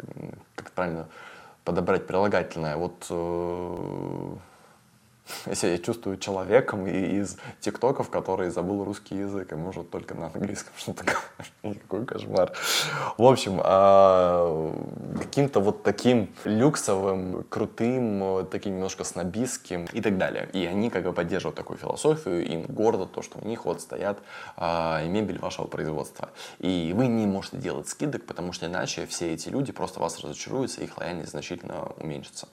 как правильно подобрать прилагательное, вот я чувствую человеком из тиктоков, который забыл русский язык и может только на английском что-то говорить. Какой кошмар. В общем, а, каким-то вот таким люксовым, крутым, таким немножко снобистским и так далее. И они как бы поддерживают такую философию, им гордо то, что у них вот стоят а, мебель вашего производства. И вы не можете делать скидок, потому что иначе все эти люди просто вас разочаруются, их лояльность значительно уменьшится.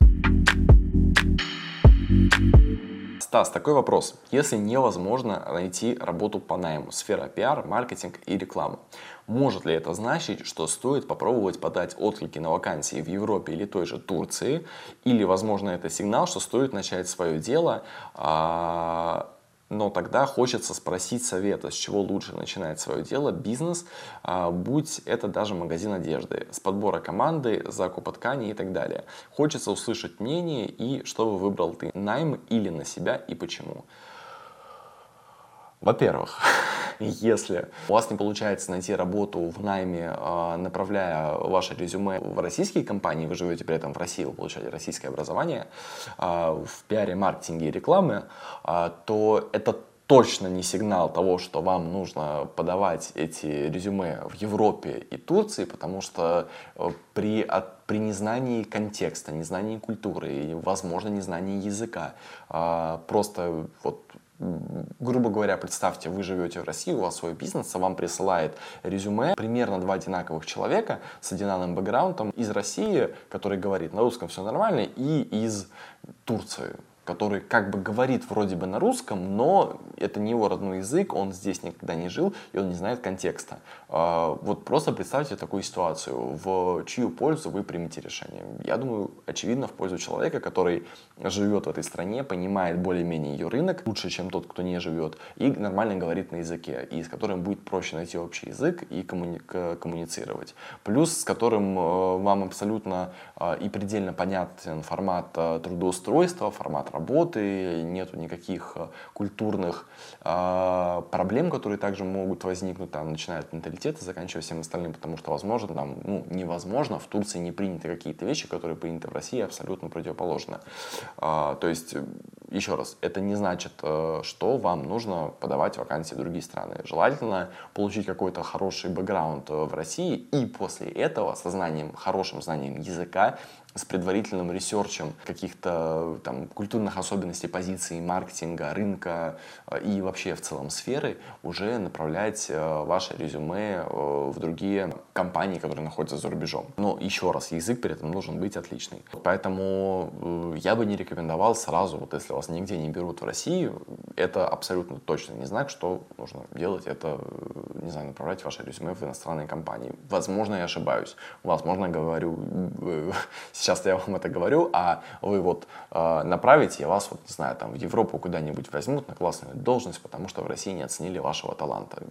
Стас, такой вопрос. Если невозможно найти работу по найму, сфера пиар, маркетинг и реклама, может ли это значить, что стоит попробовать подать отклики на вакансии в Европе или той же Турции? Или, возможно, это сигнал, что стоит начать свое дело, а, но тогда хочется спросить совета, с чего лучше начинать свое дело, бизнес, а, будь это даже магазин одежды, с подбора команды, закупа ткани и так далее. Хочется услышать мнение и что бы выбрал ты, найм или на себя и почему. Во-первых, если у вас не получается найти работу в найме, а, направляя ваше резюме в российские компании, вы живете при этом в России, вы получаете российское образование а, в пиаре, маркетинге и рекламе, а, то это точно не сигнал того, что вам нужно подавать эти резюме в Европе и Турции, потому что э, при, от, при незнании контекста, незнании культуры и, возможно, незнании языка, просто вот грубо говоря, представьте, вы живете в России, у вас свой бизнес, а вам присылает резюме примерно два одинаковых человека с одинаковым бэкграундом из России, который говорит на русском все нормально, и из Турции который как бы говорит вроде бы на русском, но это не его родной язык, он здесь никогда не жил, и он не знает контекста. А, вот просто представьте такую ситуацию, в чью пользу вы примете решение. Я думаю, очевидно, в пользу человека, который живет в этой стране, понимает более-менее ее рынок лучше, чем тот, кто не живет, и нормально говорит на языке, и с которым будет проще найти общий язык и коммуни коммуницировать. Плюс, с которым э, вам абсолютно э, и предельно понятен формат э, трудоустройства, формат работы, нету никаких э, культурных э, проблем, которые также могут возникнуть, там, начиная от менталитета, заканчивая всем остальным, потому что, возможно, там, ну, невозможно, в Турции не приняты какие-то вещи, которые приняты в России, абсолютно противоположно. Э, то есть, еще раз, это не значит, что вам нужно подавать вакансии в другие страны. Желательно получить какой-то хороший бэкграунд в России и после этого со знанием, хорошим знанием языка с предварительным ресерчем каких-то там культурных особенностей позиции маркетинга, рынка э, и вообще в целом сферы уже направлять э, ваше резюме э, в другие компании, которые находятся за рубежом. Но еще раз, язык при этом должен быть отличный. Поэтому я бы не рекомендовал сразу, вот если вас нигде не берут в России, это абсолютно точно не знак, что нужно делать. Это, не знаю, направлять ваше резюме в иностранные компании. Возможно, я ошибаюсь. Возможно, говорю сейчас я вам это говорю, а вы вот э, направите, вас, вот, не знаю, там в Европу куда-нибудь возьмут на классную должность, потому что в России не оценили вашего таланта.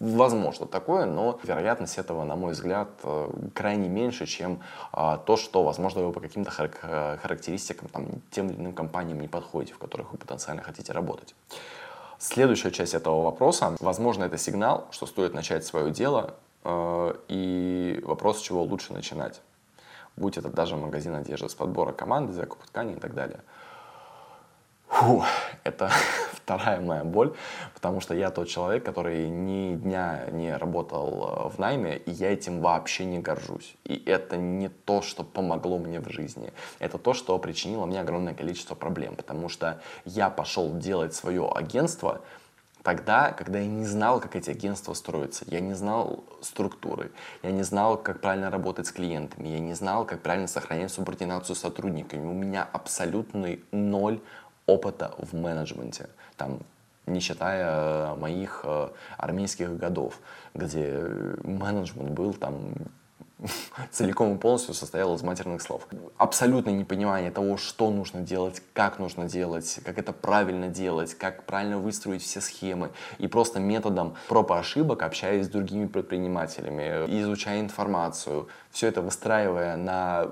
Возможно такое, но вероятность этого, на мой взгляд, э, крайне меньше, чем э, то, что, возможно, вы по каким-то характеристикам там, тем или иным компаниям не подходите, в которых вы потенциально хотите работать. Следующая часть этого вопроса, возможно, это сигнал, что стоит начать свое дело, э, и вопрос, с чего лучше начинать будь это даже магазин одежды с подбора команды, закупа ткани и так далее. Фу, это вторая моя боль, потому что я тот человек, который ни дня не работал э, в найме, и я этим вообще не горжусь. И это не то, что помогло мне в жизни. Это то, что причинило мне огромное количество проблем, потому что я пошел делать свое агентство, тогда, когда я не знал, как эти агентства строятся, я не знал структуры, я не знал, как правильно работать с клиентами, я не знал, как правильно сохранять субординацию с сотрудниками. У меня абсолютный ноль опыта в менеджменте, там, не считая моих э, армейских годов, где менеджмент был там целиком и полностью состоял из матерных слов. Абсолютное непонимание того, что нужно делать, как нужно делать, как это правильно делать, как правильно выстроить все схемы. И просто методом проб и ошибок, общаясь с другими предпринимателями, изучая информацию, все это выстраивая на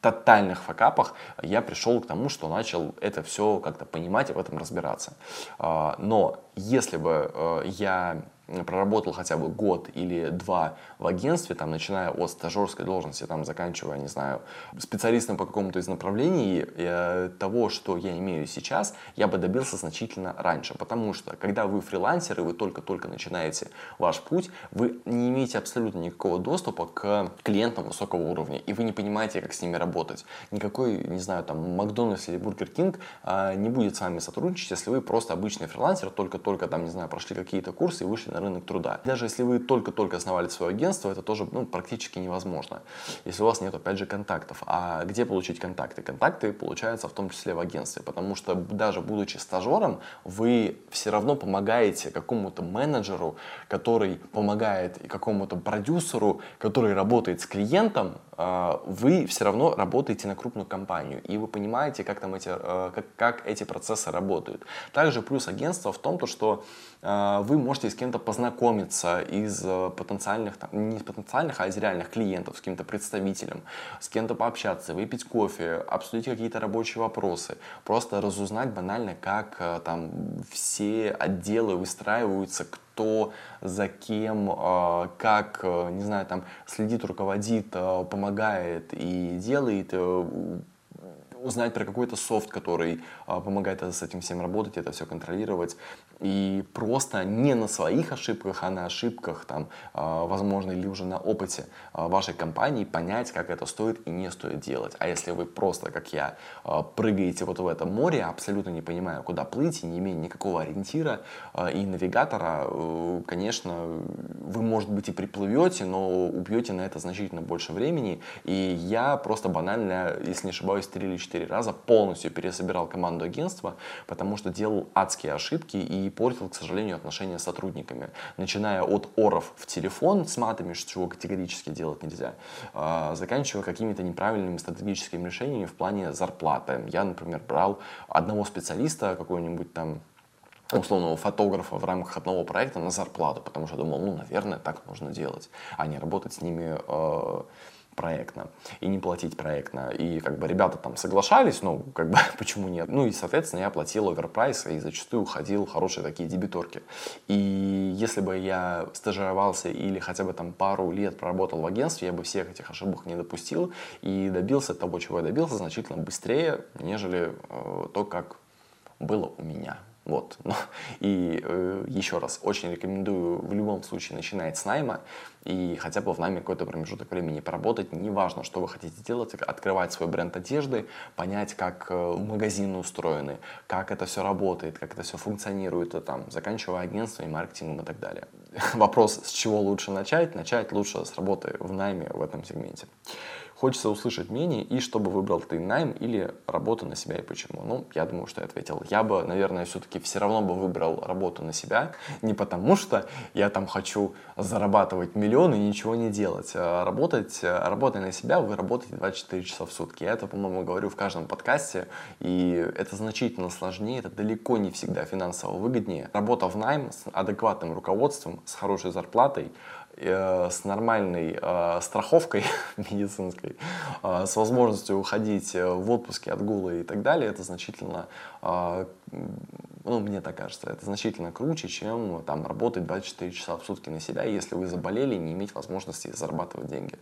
тотальных факапах, я пришел к тому, что начал это все как-то понимать и в этом разбираться. А, но если бы э, я проработал хотя бы год или два в агентстве, там, начиная от стажерской должности, там, заканчивая, не знаю, специалистом по какому-то из направлений, э, того, что я имею сейчас, я бы добился значительно раньше. Потому что, когда вы фрилансер и вы только-только начинаете ваш путь, вы не имеете абсолютно никакого доступа к клиентам высокого уровня, и вы не понимаете, как с ними работать. Никакой, не знаю, там, Макдональдс или Бургер Кинг э, не будет с вами сотрудничать, если вы просто обычный фрилансер, только-только, там, не знаю, прошли какие-то курсы и вышли на на рынок труда. Даже если вы только-только основали свое агентство, это тоже ну, практически невозможно, если у вас нет, опять же, контактов. А где получить контакты? Контакты получаются в том числе в агентстве, потому что даже будучи стажером, вы все равно помогаете какому-то менеджеру, который помогает и какому-то продюсеру, который работает с клиентом, вы все равно работаете на крупную компанию, и вы понимаете, как, там эти, а, как, как эти процессы работают. Также плюс агентства в том, то, что а, вы можете с кем-то познакомиться из потенциальных, там, не из потенциальных, а из реальных клиентов, с кем-то представителем, с кем-то пообщаться, выпить кофе, обсудить какие-то рабочие вопросы, просто разузнать банально, как там все отделы выстраиваются, кто за кем, а, как, э, не знаю, там следит, руководит, э, помогает и делает, э, узнать про какой-то софт, который помогает с этим всем работать, это все контролировать. И просто не на своих ошибках, а на ошибках, там, а, возможно, или уже на опыте а, вашей компании понять, как это стоит и не стоит делать. А если вы просто, как я, а, прыгаете вот в это море, абсолютно не понимая, куда плыть, и не имея никакого ориентира и навигатора, э, конечно, вы, может быть, и приплывете, но убьете на это значительно больше времени. И я просто банально, если не ошибаюсь, 3 или 4 раза полностью пересобирал команду агентства, потому что делал адские ошибки и портил, к сожалению, отношения с сотрудниками. Начиная от оров в телефон с матами, чего категорически делать нельзя, а, заканчивая какими-то неправильными стратегическими решениями в плане зарплаты. Я, например, брал одного специалиста, какой-нибудь там условного фотографа в рамках одного проекта на зарплату, потому что думал, ну, наверное, так нужно делать, а не работать с ними э, проектно и не платить проектно. И как бы ребята там соглашались, ну, как бы, почему нет? Ну, и, соответственно, я платил оверпрайс и зачастую уходил хорошие такие дебиторки. И если бы я стажировался или хотя бы там пару лет проработал в агентстве, я бы всех этих ошибок не допустил и добился того, чего я добился, значительно быстрее, нежели э, то, как было у меня. Вот. И э, еще раз, очень рекомендую в любом случае начинать с найма и хотя бы в найме какой-то промежуток времени поработать. Неважно, что вы хотите делать, открывать свой бренд одежды, понять, как э, магазины устроены, как это все работает, как это все функционирует, и, там, заканчивая агентством и маркетингом и так далее. Вопрос, с чего лучше начать? Начать лучше с работы в найме в этом сегменте. Хочется услышать мнение, и чтобы выбрал ты найм или работу на себя и почему. Ну, я думаю, что я ответил. Я бы, наверное, все-таки все равно бы выбрал работу на себя, не потому что я там хочу зарабатывать миллионы и ничего не делать. А работать, работая на себя, вы работаете 24 часа в сутки. Я это, по-моему, говорю в каждом подкасте, и это значительно сложнее, это далеко не всегда финансово выгоднее. Работа в найм с адекватным руководством, с хорошей зарплатой, Э, с нормальной э, страховкой медицинской, э, с возможностью уходить в отпуске, отгулы и так далее, это значительно, э, ну, мне так кажется, это значительно круче, чем там работать 24 часа в сутки на себя, если вы заболели, не иметь возможности зарабатывать деньги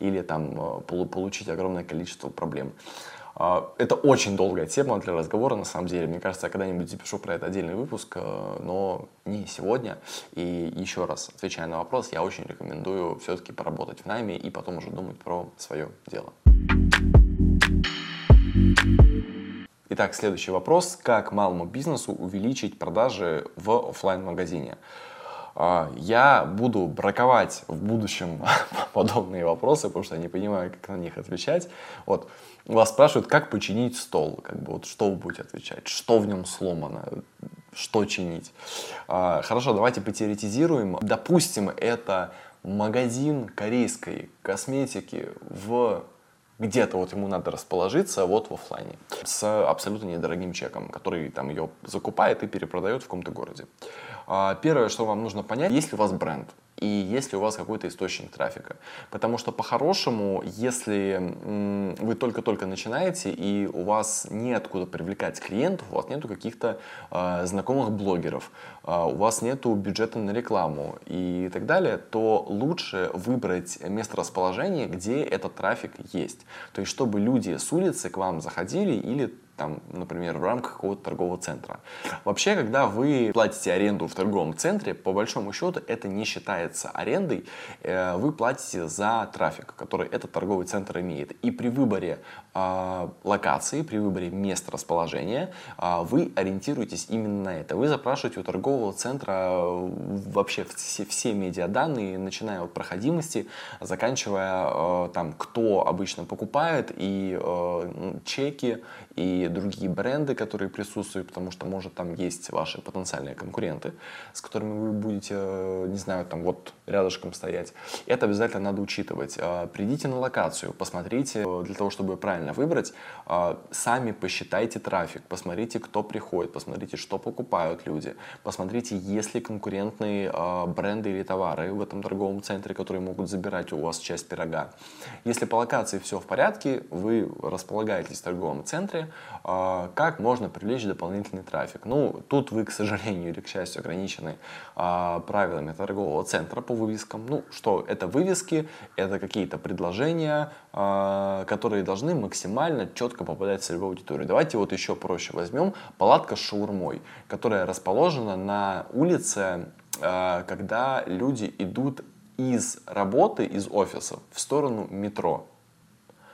или там получить огромное количество проблем. А, это очень долгая тема для разговора, на самом деле. Мне кажется, я когда-нибудь запишу про это отдельный выпуск, э, но не сегодня. И еще раз, отвечая на вопрос, я очень рекомендую все-таки поработать в найме и потом уже думать про свое дело. Итак, следующий вопрос. Как малому бизнесу увеличить продажи в офлайн магазине а, Я буду браковать в будущем подобные вопросы, потому что я не понимаю, как на них отвечать. Вот. Вас спрашивают, как починить стол. Как бы, вот, что вы будете отвечать? Что в нем сломано? Что чинить? А, хорошо, давайте потеоретизируем. Допустим, это магазин корейской косметики в где-то вот ему надо расположиться вот в офлайне с абсолютно недорогим чеком, который там ее закупает и перепродает в каком-то городе. А, первое, что вам нужно понять, есть ли у вас бренд и есть ли у вас какой-то источник трафика. Потому что по-хорошему, если вы только-только начинаете и у вас неоткуда привлекать клиентов, у вас нету каких-то э, знакомых блогеров, э, у вас нету бюджета на рекламу и так далее, то лучше выбрать место расположения, где этот трафик есть. То есть, чтобы люди с улицы к вам заходили или там, например, в рамках какого-то торгового центра. Вообще, когда вы платите аренду в торговом центре, по большому счету это не считается арендой, э, вы платите за трафик, который этот торговый центр имеет. И при выборе локации, при выборе места расположения, э, вы ориентируетесь именно на это. Вы запрашиваете у торгового центра вообще все, все медиаданные, начиная от проходимости, заканчивая там, кто обычно покупает, и чеки, и другие бренды, которые присутствуют, потому что, может, там есть ваши потенциальные конкуренты, с которыми вы будете, э, не знаю, там вот рядышком стоять. Это обязательно надо учитывать. Э, придите на локацию, посмотрите, э, для того, чтобы правильно выбрать, сами посчитайте трафик, посмотрите, кто приходит, посмотрите, что покупают люди, посмотрите, есть ли конкурентные бренды или товары в этом торговом центре, которые могут забирать у вас часть пирога. Если по локации все в порядке, вы располагаетесь в торговом центре, а, как можно привлечь дополнительный трафик. Ну, тут вы, к сожалению или к счастью, ограничены а, правилами торгового центра по вывескам. Ну, что это вывески, это какие-то предложения, а, которые должны максимально четко попадать в целевую аудиторию. Давайте вот еще проще возьмем палатка с шаурмой, которая расположена на улице, когда люди идут из работы, из офиса в сторону метро.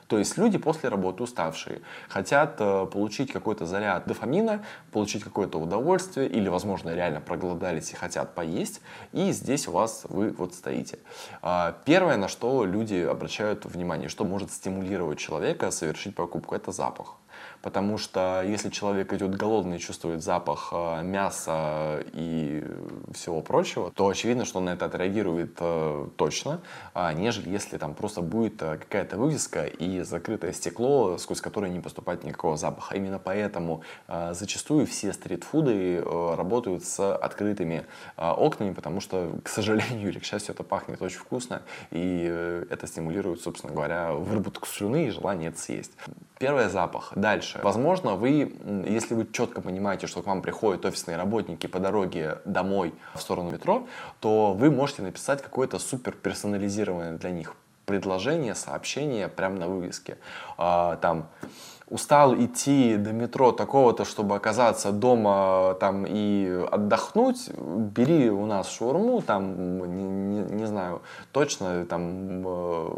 То есть люди после работы уставшие, хотят э, получить какой-то заряд дофамина, получить какое-то удовольствие или, возможно, реально проголодались и хотят поесть. И здесь у вас вы вот стоите. А, первое, на что люди обращают внимание, что может стимулировать человека совершить покупку, это запах. Потому что если человек идет голодный и чувствует запах э, мяса и всего прочего, то очевидно, что он на это отреагирует э, точно, а, нежели если там просто будет э, какая-то вывеска и закрытое стекло, сквозь которое не поступает никакого запаха. Именно поэтому зачастую все стритфуды работают с открытыми окнами, потому что, к сожалению или к счастью, это пахнет очень вкусно, и это стимулирует, собственно говоря, выработку слюны и желание это съесть. Первое – запах. Дальше. Возможно, вы, если вы четко понимаете, что к вам приходят офисные работники по дороге домой в сторону метро, то вы можете написать какое-то супер персонализированное для них предложение, сообщение прямо на вывеске. А, там устал идти до метро такого-то, чтобы оказаться дома там и отдохнуть, бери у нас шаурму, там, не, не, не знаю, точно там э,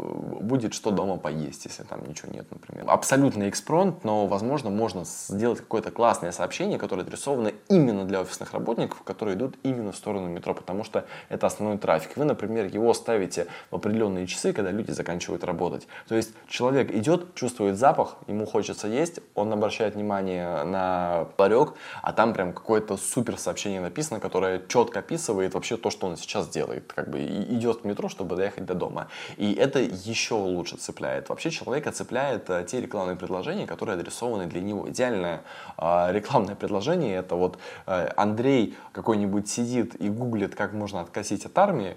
будет что дома поесть, если там ничего нет, например. Абсолютно экспронт, но, возможно, можно сделать какое-то классное сообщение, которое адресовано именно для офисных работников, которые идут именно в сторону метро, потому что это основной трафик. Вы, например, его ставите в определенные часы, когда люди заканчивают работать. То есть человек идет, чувствует запах, ему хочется хочется есть, он обращает внимание на ларек, а там прям какое-то супер сообщение написано, которое четко описывает вообще то, что он сейчас делает. Как бы идет в метро, чтобы доехать до дома. И это еще лучше цепляет. Вообще человека цепляет э, те рекламные предложения, которые адресованы для него. Идеальное э, рекламное предложение это вот э, Андрей какой-нибудь сидит и гуглит, как можно откосить от армии.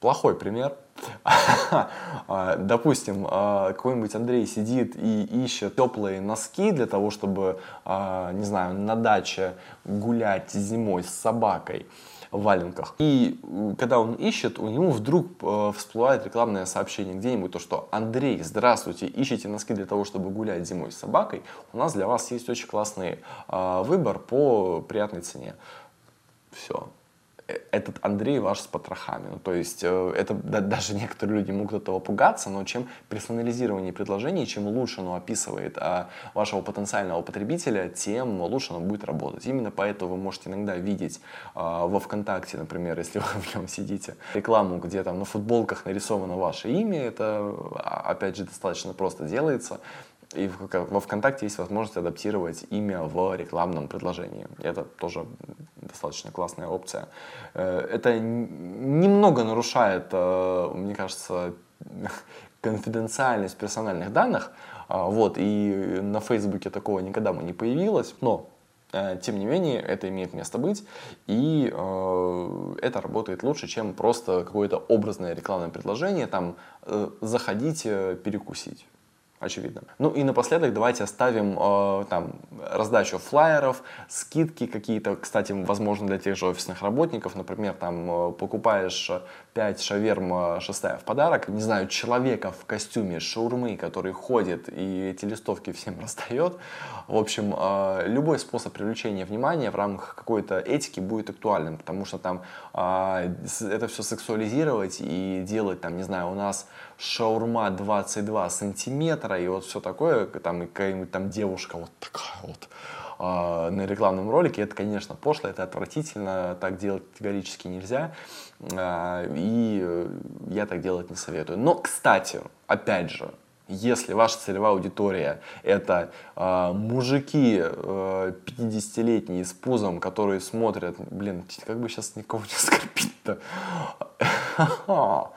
Плохой пример, А, допустим, а, какой-нибудь Андрей сидит и ищет теплые носки для того, чтобы, а, не знаю, на даче гулять зимой с собакой. в валенках. И когда он ищет, у него вдруг всплывает рекламное сообщение где-нибудь, то что Андрей, здравствуйте, ищите носки для того, чтобы гулять зимой с собакой, у нас для вас есть очень классный выбор по приятной цене. Все, этот Андрей ваш с потрохами. Ну, то есть э, это да, даже некоторые люди могут этого пугаться, но чем персонализирование предложений, чем лучше оно описывает а, вашего потенциального потребителя, тем лучше оно будет работать. Именно поэтому вы можете иногда видеть а, во ВКонтакте, например, если вы в нем сидите, рекламу, где там на футболках нарисовано ваше имя, это а, опять же достаточно просто делается. И во ВКонтакте есть возможность адаптировать имя в рекламном предложении. Это тоже достаточно классная опция. Э, это немного нарушает, э, мне кажется, конфиденциальность персональных данных. А, вот, и на Фейсбуке такого никогда бы не появилось. Но э, тем не менее, это имеет место быть, и э, это работает лучше, чем просто какое-то образное рекламное предложение, там, э, заходите перекусить очевидно. Ну и напоследок давайте оставим э, там раздачу флайеров, скидки какие-то, кстати, возможно для тех же офисных работников, например, там э, покупаешь 5 шаверм, 6 в подарок, не знаю, человека в костюме шаурмы, который ходит и эти листовки всем раздает. В общем, э, любой способ привлечения внимания в рамках какой-то этики будет актуальным, потому что там э, это все сексуализировать и делать там, не знаю, у нас шаурма 22 сантиметра и вот все такое, там и какая-нибудь там девушка вот такая вот э, на рекламном ролике, это, конечно, пошло, это отвратительно, так делать категорически нельзя, э, и я так делать не советую. Но, кстати, опять же, если ваша целевая аудитория это э, мужики э, 50-летние с пузом, которые смотрят, блин, как бы сейчас никого не оскорбить-то,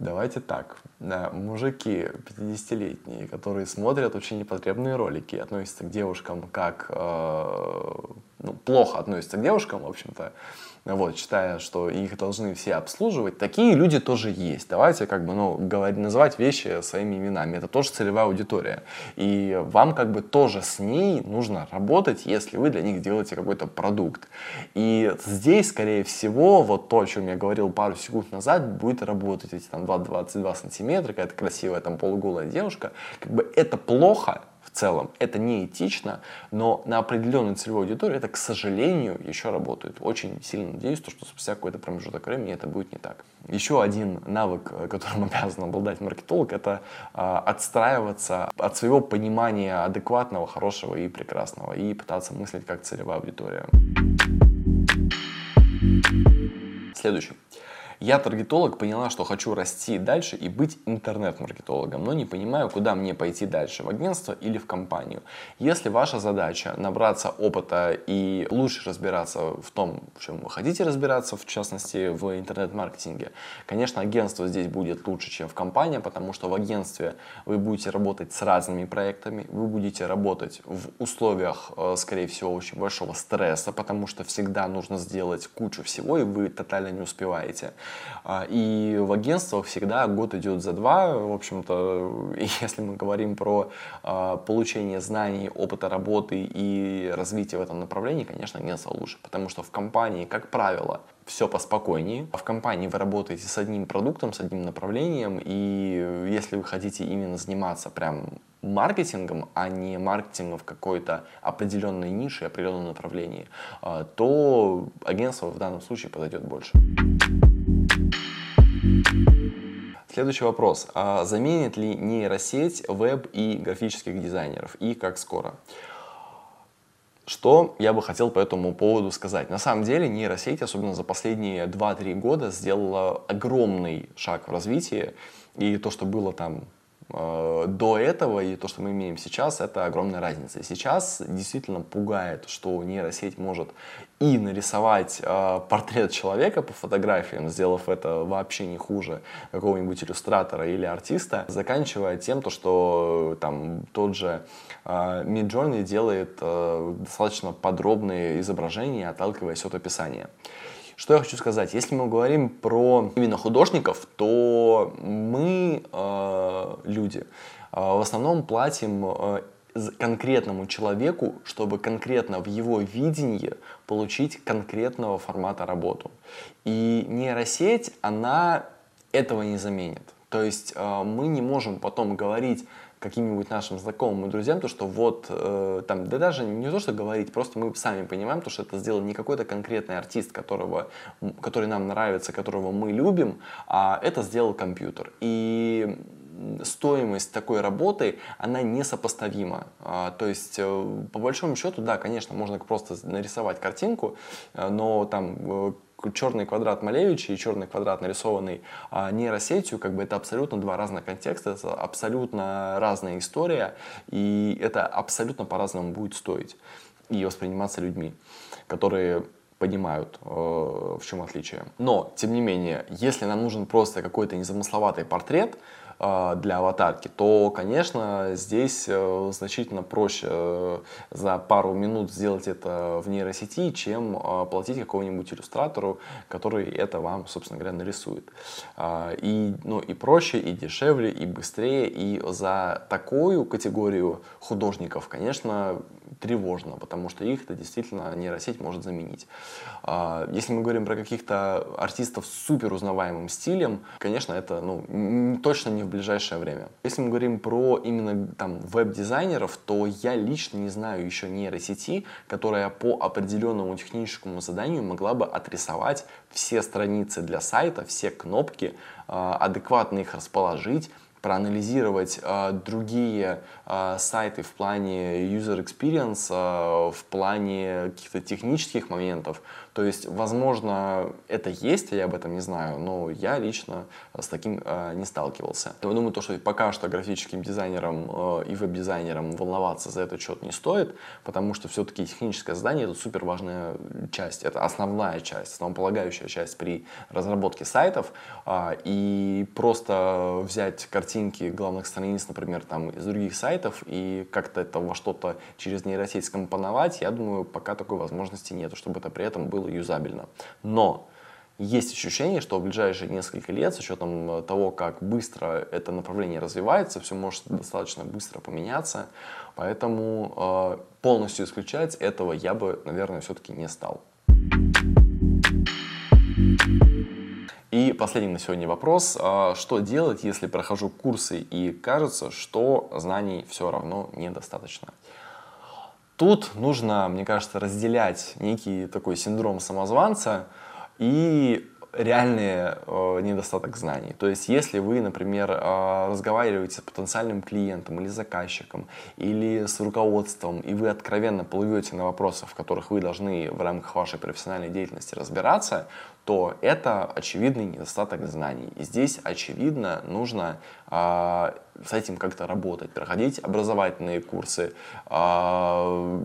Давайте так. Мужики 50-летние, которые смотрят очень непотребные ролики, относятся к девушкам как... Э, ну, плохо относятся к девушкам, в общем-то, вот, считая, что их должны все обслуживать, такие люди тоже есть. Давайте как бы, ну, говорить, называть вещи своими именами. Это тоже целевая аудитория. И вам как бы тоже с ней нужно работать, если вы для них делаете какой-то продукт. И здесь, скорее всего, вот то, о чем я говорил пару секунд назад, будет работать эти там 22 сантиметра, какая-то красивая там полуголая девушка. Как бы это плохо, в целом. Это неэтично, но на определенную целевую аудиторию это, к сожалению, еще работает. Очень сильно надеюсь, что спустя какой-то промежуток времени это будет не так. Еще один навык, э, которым обязан обладать маркетолог, это э, отстраиваться от своего понимания адекватного, хорошего и прекрасного и пытаться мыслить как целевая аудитория. Следующий. Я таргетолог, поняла, что хочу расти дальше и быть интернет-маркетологом, но не понимаю, куда мне пойти дальше, в агентство или в компанию. Если ваша задача набраться опыта и лучше разбираться в том, в чем вы хотите разбираться, в частности в интернет-маркетинге, конечно, агентство здесь будет лучше, чем в компании, потому что в агентстве вы будете работать с разными проектами, вы будете работать в условиях, э, скорее всего, очень большого стресса, потому что всегда нужно сделать кучу всего, и вы тотально не успеваете. А, и в агентствах всегда год идет за два. В общем-то, если мы говорим про а, получение знаний, опыта работы и развитие в этом направлении, конечно, агентство лучше. Потому что в компании, как правило, все поспокойнее. В компании вы работаете с одним продуктом, с одним направлением, и если вы хотите именно заниматься прям маркетингом, а не маркетингом в какой-то определенной нише, определенном направлении, а, то агентство в данном случае подойдет больше. Следующий вопрос. А заменит ли нейросеть веб и графических дизайнеров? И как скоро? Что я бы хотел по этому поводу сказать? На самом деле нейросеть, особенно за последние 2-3 года, сделала огромный шаг в развитии. И то, что было там до этого и то, что мы имеем сейчас, это огромная разница. сейчас действительно пугает, что нейросеть может и нарисовать э, портрет человека по фотографиям, сделав это вообще не хуже какого-нибудь иллюстратора или артиста, заканчивая тем, то, что там тот же э, Midjourney делает э, достаточно подробные изображения, отталкиваясь от описания. Что я хочу сказать? Если мы говорим про именно художников, то мы, э, люди, э, в основном платим э, конкретному человеку, чтобы конкретно в его видении получить конкретного формата работу. И нейросеть, она этого не заменит. То есть э, мы не можем потом говорить каким-нибудь нашим знакомым и друзьям, то, что вот, э, там, да даже не то, что говорить, просто мы сами понимаем, то, что это сделал не какой-то конкретный артист, которого, который нам нравится, которого мы любим, а это сделал компьютер. И стоимость такой работы, она несопоставима. А, то есть, э, по большому счету, да, конечно, можно просто нарисовать картинку, э, но там э, черный квадрат Малевича и черный квадрат, нарисованный а, нейросетью, как бы это абсолютно два разных контекста, это абсолютно разная история, и это абсолютно по-разному будет стоить и восприниматься людьми, которые понимают, э, в чем отличие. Но, тем не менее, если нам нужен просто какой-то незамысловатый портрет, для аватарки, то, конечно, здесь э, значительно проще э, за пару минут сделать это в нейросети, чем а, платить какому-нибудь иллюстратору, который это вам, собственно говоря, нарисует. А, и, ну, и проще, и дешевле, и быстрее, и за такую категорию художников, конечно, тревожно, потому что их это действительно нейросеть может заменить. А, если мы говорим про каких-то артистов с супер узнаваемым стилем, конечно, это ну, точно не в ближайшее время. Если мы говорим про именно там веб-дизайнеров, то я лично не знаю еще нейросети, которая по определенному техническому заданию могла бы отрисовать все страницы для сайта, все кнопки, а, адекватно их расположить, проанализировать э, другие э, сайты в плане user experience, э, в плане каких-то технических моментов, то есть, возможно, это есть, я об этом не знаю, но я лично с таким э, не сталкивался. Я думаю, то, что пока что графическим дизайнерам э, и веб-дизайнерам волноваться за этот счет не стоит, потому что все-таки техническое задание это супер важная часть, это основная часть, основополагающая часть при разработке сайтов. Э, и просто взять картинки главных страниц, например, там из других сайтов и как-то это во что-то через нейросеть скомпоновать, я думаю, пока такой возможности нет, чтобы это при этом было юзабельно. Но есть ощущение, что в ближайшие несколько лет, с учетом э, того, как быстро это направление развивается, все может достаточно быстро поменяться. Поэтому э, полностью исключать этого я бы, наверное, все-таки не стал. И последний на сегодня вопрос. Э, что делать, если прохожу курсы и кажется, что знаний все равно недостаточно? Тут нужно, мне кажется, разделять некий такой синдром самозванца и реальный э, недостаток знаний. То есть, если вы, например, э, разговариваете с потенциальным клиентом или заказчиком, или с руководством, и вы откровенно плывете на вопросы, в которых вы должны в рамках вашей профессиональной деятельности разбираться, то это очевидный недостаток знаний. И здесь, очевидно, нужно э, с этим как-то работать, проходить образовательные курсы, э,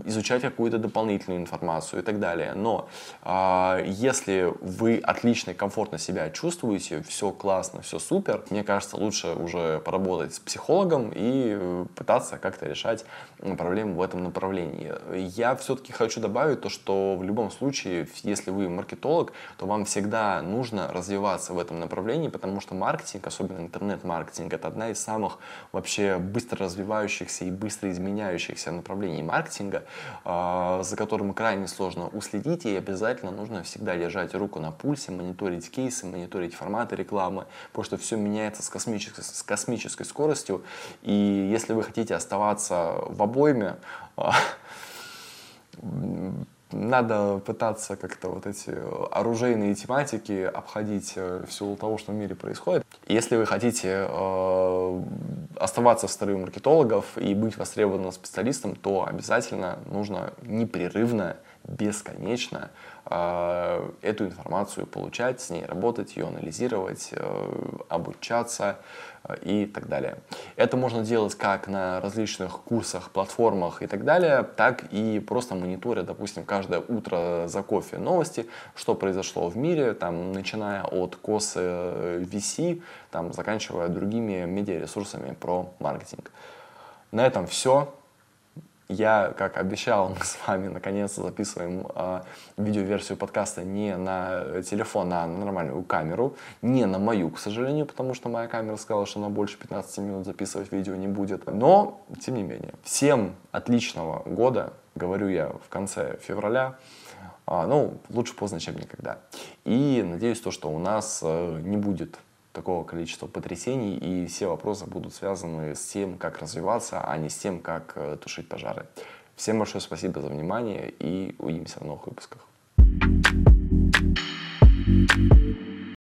изучать какую-то дополнительную информацию и так далее. Но э, если вы отлично и комфортно себя чувствуете, все классно, все супер, мне кажется, лучше уже поработать с психологом и пытаться как-то решать проблемы в этом направлении. Я все-таки хочу добавить то, что в любом случае, если вы маркетолог, то вам всегда нужно развиваться в этом направлении, потому что маркетинг, особенно интернет-маркетинг, это одна из самых вообще быстро развивающихся и быстро изменяющихся направлений маркетинга, а, за которым крайне сложно уследить, и обязательно нужно всегда держать руку на пульсе, мониторить кейсы, мониторить форматы рекламы, потому что все меняется с космической, с космической скоростью, и если вы хотите оставаться в обойме, а, надо пытаться как-то вот эти оружейные тематики обходить э, в силу того, что в мире происходит. Если вы хотите э, оставаться в стороне маркетологов и быть востребованным специалистом, то обязательно нужно непрерывно, бесконечно эту информацию получать, с ней работать, ее анализировать, э, обучаться, и так далее. Это можно делать как на различных курсах, платформах и так далее, так и просто мониторя, допустим, каждое утро за кофе новости, что произошло в мире, там, начиная от косы VC, там, заканчивая другими медиаресурсами про маркетинг. На этом все. Я, как обещал, мы с вами наконец-то записываем э, видеоверсию подкаста не на телефон, а на нормальную камеру. Не на мою, к сожалению, потому что моя камера сказала, что она больше 15 минут записывать видео не будет. Но, тем не менее, всем отличного года, говорю я в конце февраля. А, ну, лучше поздно, чем никогда. И надеюсь, то, что у нас э, не будет такого количества потрясений, и все вопросы будут связаны с тем, как развиваться, а не с тем, как э, тушить пожары. Всем большое спасибо за внимание, и увидимся в новых выпусках.